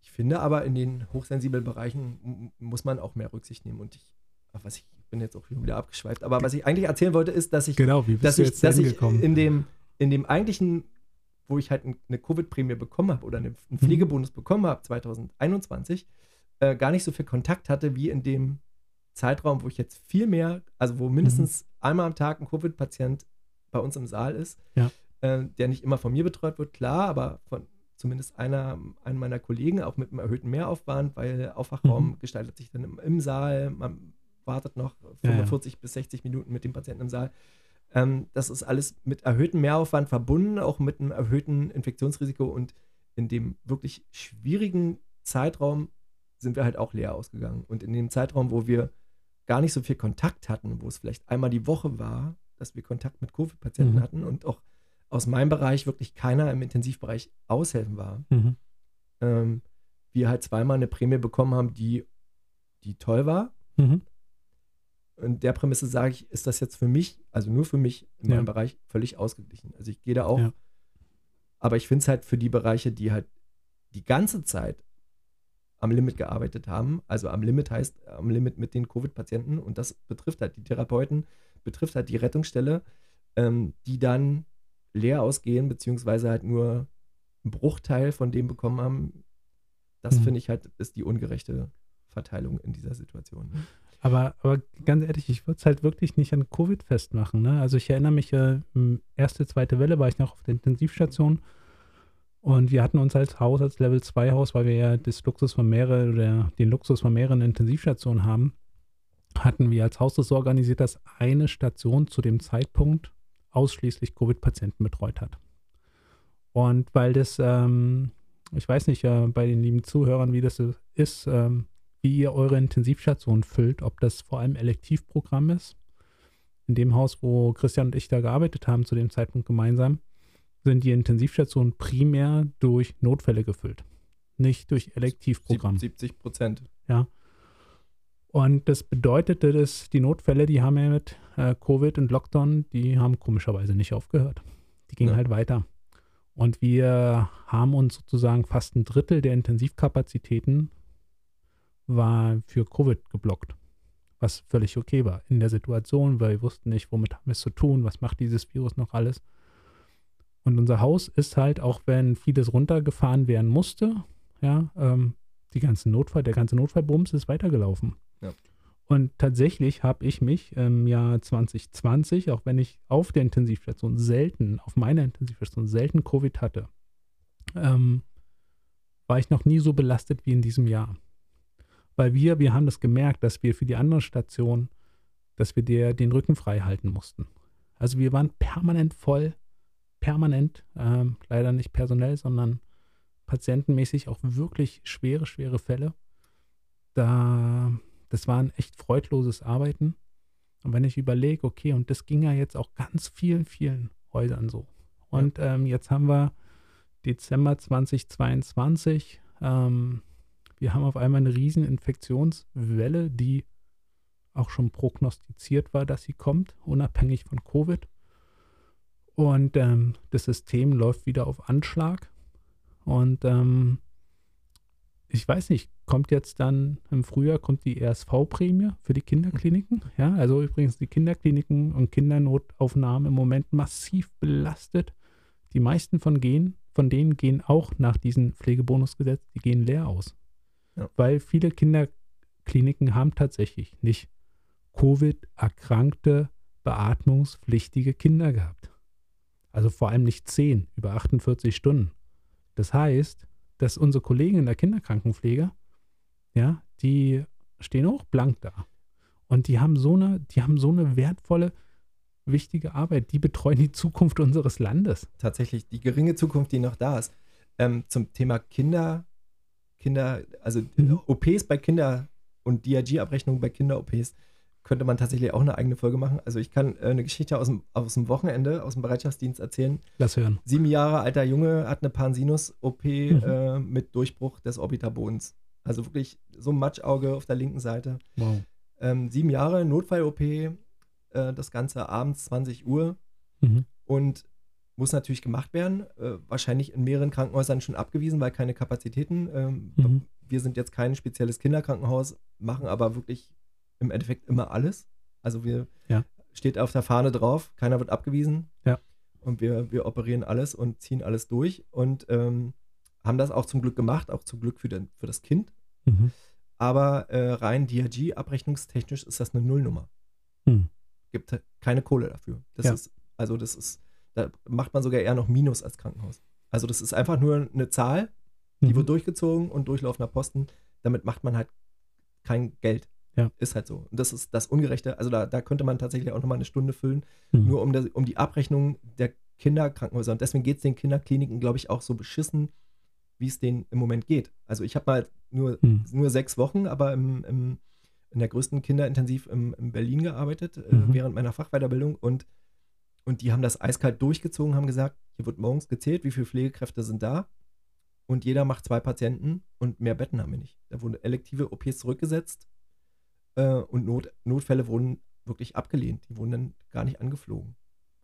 ich finde aber, in den hochsensiblen Bereichen muss man auch mehr Rücksicht nehmen. Und ich, was ich bin jetzt auch wieder abgeschweift. Aber was ich eigentlich erzählen wollte, ist, dass ich, genau, dass ich, dass ich in dem, in dem eigentlichen, wo ich halt eine Covid-Prämie bekommen habe oder einen mhm. Pflegebonus bekommen habe, 2021, äh, gar nicht so viel Kontakt hatte wie in dem Zeitraum, wo ich jetzt viel mehr, also wo mindestens mhm. einmal am Tag ein Covid-Patient bei uns im Saal ist, ja. äh, der nicht immer von mir betreut wird, klar, aber von zumindest einer, einer meiner Kollegen, auch mit einem erhöhten Mehraufwand, weil Aufwachraum mhm. gestaltet sich dann im, im Saal, man wartet noch 45 ja, ja. bis 60 Minuten mit dem Patienten im Saal. Ähm, das ist alles mit erhöhtem Mehraufwand verbunden, auch mit einem erhöhten Infektionsrisiko und in dem wirklich schwierigen Zeitraum sind wir halt auch leer ausgegangen. Und in dem Zeitraum, wo wir gar nicht so viel Kontakt hatten, wo es vielleicht einmal die Woche war, dass wir Kontakt mit Covid-Patienten mhm. hatten und auch aus meinem Bereich wirklich keiner im Intensivbereich aushelfen war, mhm. ähm, wir halt zweimal eine Prämie bekommen haben, die, die toll war. Mhm in der Prämisse sage ich, ist das jetzt für mich, also nur für mich in meinem Bereich, völlig ausgeglichen. Also ich gehe da auch, ja. aber ich finde es halt für die Bereiche, die halt die ganze Zeit am Limit gearbeitet haben, also am Limit heißt am Limit mit den Covid-Patienten und das betrifft halt die Therapeuten, betrifft halt die Rettungsstelle, ähm, die dann leer ausgehen, beziehungsweise halt nur einen Bruchteil von dem bekommen haben. Das mhm. finde ich halt, ist die ungerechte Verteilung in dieser Situation. Aber, aber ganz ehrlich, ich würde es halt wirklich nicht an Covid festmachen. Ne? Also ich erinnere mich, äh, erste, zweite Welle war ich noch auf der Intensivstation und wir hatten uns als Haus, als Level 2 Haus, weil wir ja das Luxus von mehreren oder den Luxus von mehreren Intensivstationen haben, hatten wir als Haus das so organisiert, dass eine Station zu dem Zeitpunkt ausschließlich Covid-Patienten betreut hat. Und weil das, ähm, ich weiß nicht, äh, bei den lieben Zuhörern, wie das ist, ähm, wie ihr eure Intensivstation füllt, ob das vor allem Elektivprogramm ist. In dem Haus, wo Christian und ich da gearbeitet haben, zu dem Zeitpunkt gemeinsam, sind die Intensivstationen primär durch Notfälle gefüllt, nicht durch Elektivprogramm. 70 Prozent. Ja. Und das bedeutete, dass die Notfälle, die haben ja mit äh, Covid und Lockdown, die haben komischerweise nicht aufgehört. Die gingen ja. halt weiter. Und wir haben uns sozusagen fast ein Drittel der Intensivkapazitäten war für Covid geblockt, was völlig okay war in der Situation, weil wir wussten nicht, womit haben wir es zu tun, was macht dieses Virus noch alles. Und unser Haus ist halt, auch wenn vieles runtergefahren werden musste, ja, ähm, die ganzen Notfall, der ganze Notfallbums ist weitergelaufen. Ja. Und tatsächlich habe ich mich im Jahr 2020, auch wenn ich auf der Intensivstation selten, auf meiner Intensivstation selten Covid hatte, ähm, war ich noch nie so belastet wie in diesem Jahr. Weil wir, wir haben das gemerkt, dass wir für die andere Station, dass wir der, den Rücken frei halten mussten. Also wir waren permanent voll, permanent, ähm, leider nicht personell, sondern patientenmäßig auch wirklich schwere, schwere Fälle. Da, das war ein echt freudloses Arbeiten. Und wenn ich überlege, okay, und das ging ja jetzt auch ganz vielen, vielen Häusern so. Und ja. ähm, jetzt haben wir Dezember 2022. Ähm, wir haben auf einmal eine riesen Infektionswelle, die auch schon prognostiziert war, dass sie kommt, unabhängig von Covid. Und ähm, das System läuft wieder auf Anschlag. Und ähm, ich weiß nicht, kommt jetzt dann im Frühjahr kommt die RSV-Prämie für die Kinderkliniken. Ja, also übrigens die Kinderkliniken und Kindernotaufnahmen im Moment massiv belastet. Die meisten von, gehen, von denen gehen auch nach diesem Pflegebonusgesetz, die gehen leer aus. Ja. Weil viele Kinderkliniken haben tatsächlich nicht Covid-erkrankte, beatmungspflichtige Kinder gehabt. Also vor allem nicht 10 über 48 Stunden. Das heißt, dass unsere Kollegen in der Kinderkrankenpflege, ja, die stehen auch blank da. Und die haben so eine, die haben so eine wertvolle, wichtige Arbeit. Die betreuen die Zukunft unseres Landes. Tatsächlich, die geringe Zukunft, die noch da ist. Ähm, zum Thema Kinder, Kinder, also mhm. OPs bei Kinder und DRG-Abrechnung bei Kinder-OPs könnte man tatsächlich auch eine eigene Folge machen. Also ich kann äh, eine Geschichte aus dem, aus dem Wochenende, aus dem Bereitschaftsdienst erzählen. Lass hören. Sieben Jahre alter Junge hat eine Pansinus-OP mhm. äh, mit Durchbruch des Orbitabodens. Also wirklich so ein Matschauge auf der linken Seite. Wow. Ähm, sieben Jahre, Notfall-OP, äh, das Ganze abends 20 Uhr. Mhm. Und muss natürlich gemacht werden. Äh, wahrscheinlich in mehreren Krankenhäusern schon abgewiesen, weil keine Kapazitäten. Ähm, mhm. Wir sind jetzt kein spezielles Kinderkrankenhaus, machen aber wirklich im Endeffekt immer alles. Also wir ja. steht auf der Fahne drauf, keiner wird abgewiesen. Ja. Und wir, wir operieren alles und ziehen alles durch und ähm, haben das auch zum Glück gemacht, auch zum Glück für, den, für das Kind. Mhm. Aber äh, rein DRG-abrechnungstechnisch ist das eine Nullnummer. Mhm. Gibt keine Kohle dafür. Das ja. ist, also das ist, da macht man sogar eher noch Minus als Krankenhaus. Also das ist einfach nur eine Zahl, die mhm. wird durchgezogen und durchlaufender Posten. Damit macht man halt kein Geld. Ja. Ist halt so. Und das ist das Ungerechte. Also da, da könnte man tatsächlich auch nochmal eine Stunde füllen, mhm. nur um, das, um die Abrechnung der Kinderkrankenhäuser. Und deswegen geht es den Kinderkliniken, glaube ich, auch so beschissen, wie es denen im Moment geht. Also ich habe mal nur, mhm. nur sechs Wochen, aber im, im, in der größten Kinderintensiv im, in Berlin gearbeitet, äh, mhm. äh, während meiner Fachweiterbildung. Und, und die haben das eiskalt durchgezogen, haben gesagt, hier wird morgens gezählt, wie viele Pflegekräfte sind da. Und jeder macht zwei Patienten und mehr Betten haben wir nicht. Da wurden elektive OPs zurückgesetzt äh, und Not, Notfälle wurden wirklich abgelehnt. Die wurden dann gar nicht angeflogen.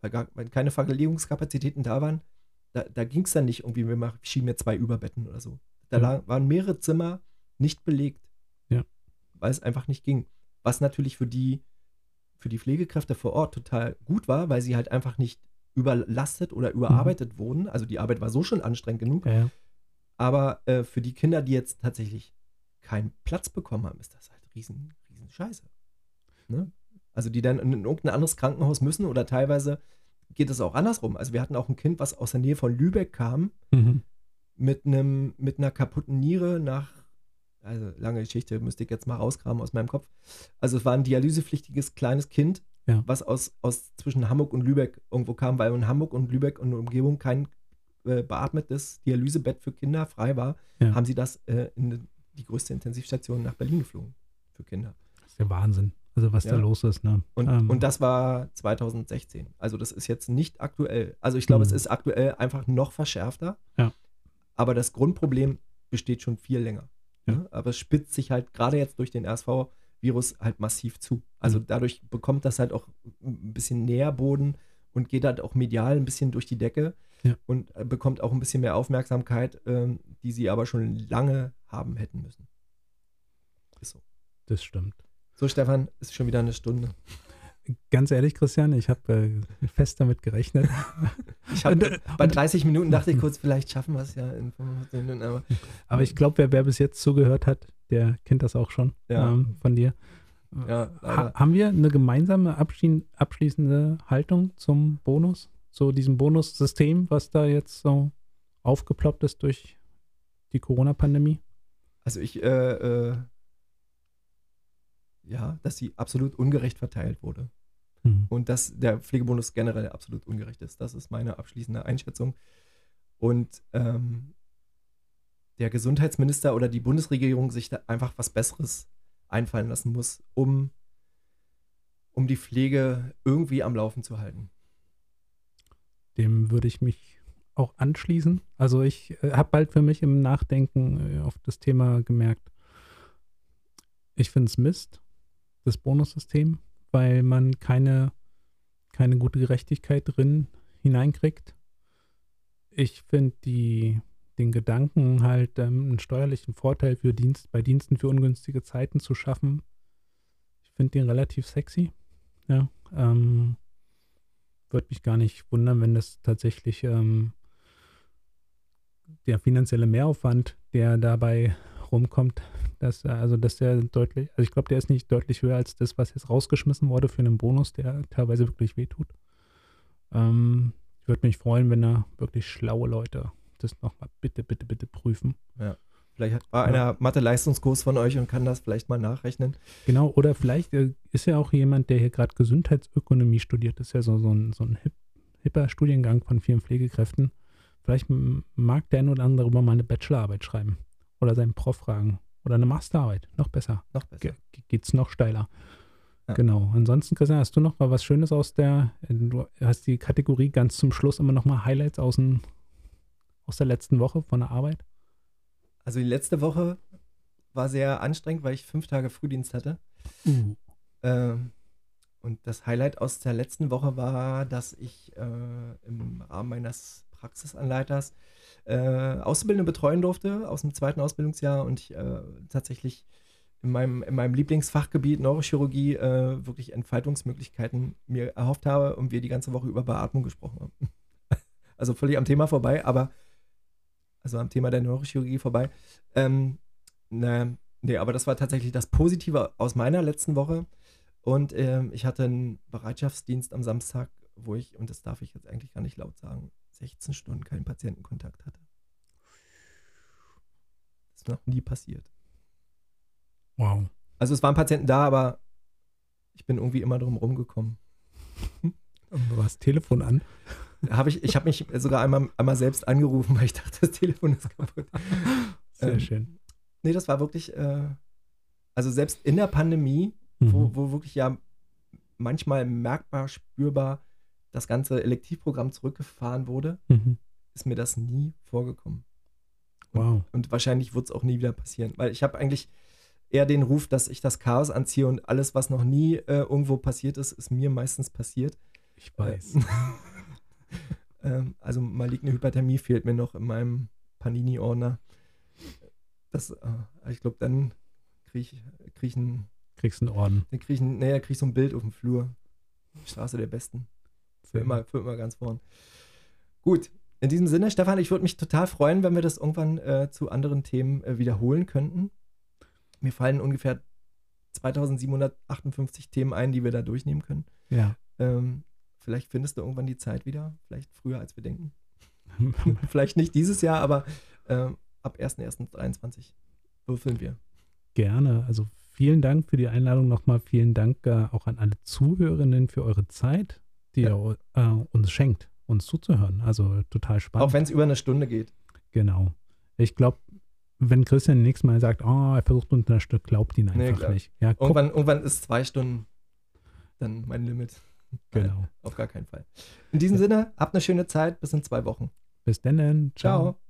Weil, gar, weil keine Verlegungskapazitäten da waren, da, da ging es dann nicht irgendwie, wir machen, schieben mir zwei Überbetten oder so. Da mhm. waren mehrere Zimmer nicht belegt. Ja. Weil es einfach nicht ging. Was natürlich für die, für die Pflegekräfte vor Ort total gut war, weil sie halt einfach nicht überlastet oder überarbeitet mhm. wurden. Also die Arbeit war so schon anstrengend genug. Ja. Aber äh, für die Kinder, die jetzt tatsächlich keinen Platz bekommen haben, ist das halt riesen, scheiße. Ne? Also die dann in irgendein anderes Krankenhaus müssen oder teilweise geht es auch andersrum. Also wir hatten auch ein Kind, was aus der Nähe von Lübeck kam, mhm. mit einem, mit einer kaputten Niere nach, also lange Geschichte, müsste ich jetzt mal rauskramen aus meinem Kopf. Also es war ein dialysepflichtiges kleines Kind, ja. was aus, aus zwischen Hamburg und Lübeck irgendwo kam, weil in Hamburg und Lübeck und Umgebung kein äh, beatmetes Dialysebett für Kinder frei war, ja. haben sie das äh, in die größte Intensivstation nach Berlin geflogen für Kinder ist der Wahnsinn. Also was ja. da los ist. Ne? Und, ähm. und das war 2016. Also das ist jetzt nicht aktuell. Also ich glaube, mhm. es ist aktuell einfach noch verschärfter. Ja. Aber das Grundproblem besteht schon viel länger. Ja. Ne? Aber es spitzt sich halt gerade jetzt durch den RSV-Virus halt massiv zu. Also mhm. dadurch bekommt das halt auch ein bisschen Nährboden und geht halt auch medial ein bisschen durch die Decke ja. und äh, bekommt auch ein bisschen mehr Aufmerksamkeit, ähm, die sie aber schon lange haben hätten müssen. Ist so. Das stimmt. So, Stefan, ist schon wieder eine Stunde. Ganz ehrlich, Christian, ich habe äh, fest damit gerechnet. *laughs* ich hab, äh, bei 30 Minuten dachte ich kurz, vielleicht schaffen wir es ja in 25 Minuten. Aber, aber ich glaube, wer, wer, bis jetzt zugehört hat, der kennt das auch schon ja. ähm, von dir. Ja, ha haben wir eine gemeinsame abschließende Haltung zum Bonus? Zu diesem Bonussystem, was da jetzt so aufgeploppt ist durch die Corona-Pandemie? Also ich, äh, äh, ja, dass sie absolut ungerecht verteilt wurde. Mhm. Und dass der Pflegebonus generell absolut ungerecht ist. Das ist meine abschließende Einschätzung. Und ähm, der Gesundheitsminister oder die Bundesregierung sich da einfach was Besseres einfallen lassen muss, um, um die Pflege irgendwie am Laufen zu halten. Dem würde ich mich auch anschließen. Also ich äh, habe bald für mich im Nachdenken äh, auf das Thema gemerkt, ich finde es Mist, das Bonussystem, weil man keine, keine gute Gerechtigkeit drin hineinkriegt. Ich finde den Gedanken halt ähm, einen steuerlichen Vorteil für Dienst, bei Diensten für ungünstige Zeiten zu schaffen. Ich finde den relativ sexy. Ja, ähm, würde mich gar nicht wundern, wenn das tatsächlich ähm, der finanzielle Mehraufwand, der dabei rumkommt, dass also dass der deutlich, also ich glaube, der ist nicht deutlich höher als das, was jetzt rausgeschmissen wurde für einen Bonus, der teilweise wirklich wehtut. Ähm, ich würde mich freuen, wenn da wirklich schlaue Leute das nochmal bitte, bitte, bitte prüfen. Ja. Vielleicht war ja. einer Mathe-Leistungskurs von euch und kann das vielleicht mal nachrechnen. Genau, oder vielleicht äh, ist ja auch jemand, der hier gerade Gesundheitsökonomie studiert. Das ist ja so, so ein, so ein hip, hipper Studiengang von vielen Pflegekräften. Vielleicht mag der ein oder andere mal eine Bachelorarbeit schreiben oder seinen Prof fragen oder eine Masterarbeit. Noch besser. Noch besser. Ge geht's noch steiler. Ja. Genau. Ansonsten, Christian, hast du noch mal was Schönes aus der, äh, du hast die Kategorie ganz zum Schluss immer noch mal Highlights aus dem aus der letzten Woche von der Arbeit? Also die letzte Woche war sehr anstrengend, weil ich fünf Tage Frühdienst hatte. Uh. Ähm, und das Highlight aus der letzten Woche war, dass ich äh, im Rahmen meines Praxisanleiters äh, Auszubildende betreuen durfte aus dem zweiten Ausbildungsjahr und ich äh, tatsächlich in meinem, in meinem Lieblingsfachgebiet Neurochirurgie äh, wirklich Entfaltungsmöglichkeiten mir erhofft habe und wir die ganze Woche über Beatmung gesprochen haben. *laughs* also völlig am Thema vorbei, aber also am Thema der Neurochirurgie vorbei. Ähm, ne, nee, aber das war tatsächlich das Positive aus meiner letzten Woche. Und ähm, ich hatte einen Bereitschaftsdienst am Samstag, wo ich, und das darf ich jetzt eigentlich gar nicht laut sagen, 16 Stunden keinen Patientenkontakt hatte. Das ist noch nie passiert. Wow. Also es waren Patienten da, aber ich bin irgendwie immer drum rumgekommen. Du hast Telefon an habe ich, ich habe mich sogar einmal, einmal selbst angerufen, weil ich dachte, das Telefon ist kaputt. Sehr ähm, schön. Nee, das war wirklich, äh, also selbst in der Pandemie, mhm. wo, wo wirklich ja manchmal merkbar spürbar das ganze Elektivprogramm zurückgefahren wurde, mhm. ist mir das nie vorgekommen. Wow. Und, wahrscheinlich wird es auch nie wieder passieren, weil ich habe eigentlich eher den Ruf, dass ich das Chaos anziehe und alles, was noch nie äh, irgendwo passiert ist, ist mir meistens passiert. Ich weiß. *laughs* ähm, also maligne Hyperthermie fehlt mir noch in meinem Panini-Ordner. Das, äh, ich glaube, dann kriege ich, krieg ich einen. Kriegst einen Orden. Dann krieg ich ein, nee, krieg ich so ein Bild auf dem Flur. Straße der Besten. Für immer, für immer ganz vorn. Gut, in diesem Sinne, Stefan, ich würde mich total freuen, wenn wir das irgendwann äh, zu anderen Themen äh, wiederholen könnten. Mir fallen ungefähr 2758 Themen ein, die wir da durchnehmen können. Ja. Ähm, Vielleicht findest du irgendwann die Zeit wieder, vielleicht früher als wir denken. *laughs* *laughs* vielleicht nicht dieses Jahr, aber äh, ab 1.1.23 würfeln wir. Gerne. Also vielen Dank für die Einladung nochmal. Vielen Dank äh, auch an alle Zuhörerinnen für eure Zeit, die ja. ihr äh, uns schenkt, uns zuzuhören. Also total spannend. Auch wenn es über eine Stunde geht. Genau. Ich glaube, wenn Christian nächstes Mal sagt, oh, er versucht unter einer Stunde, glaubt ihn einfach nee, nicht. Ja, irgendwann, irgendwann ist zwei Stunden dann mein Limit. Genau. Nein, auf gar keinen Fall. In diesem ja. Sinne, habt eine schöne Zeit. Bis in zwei Wochen. Bis dann. Ciao. Ciao.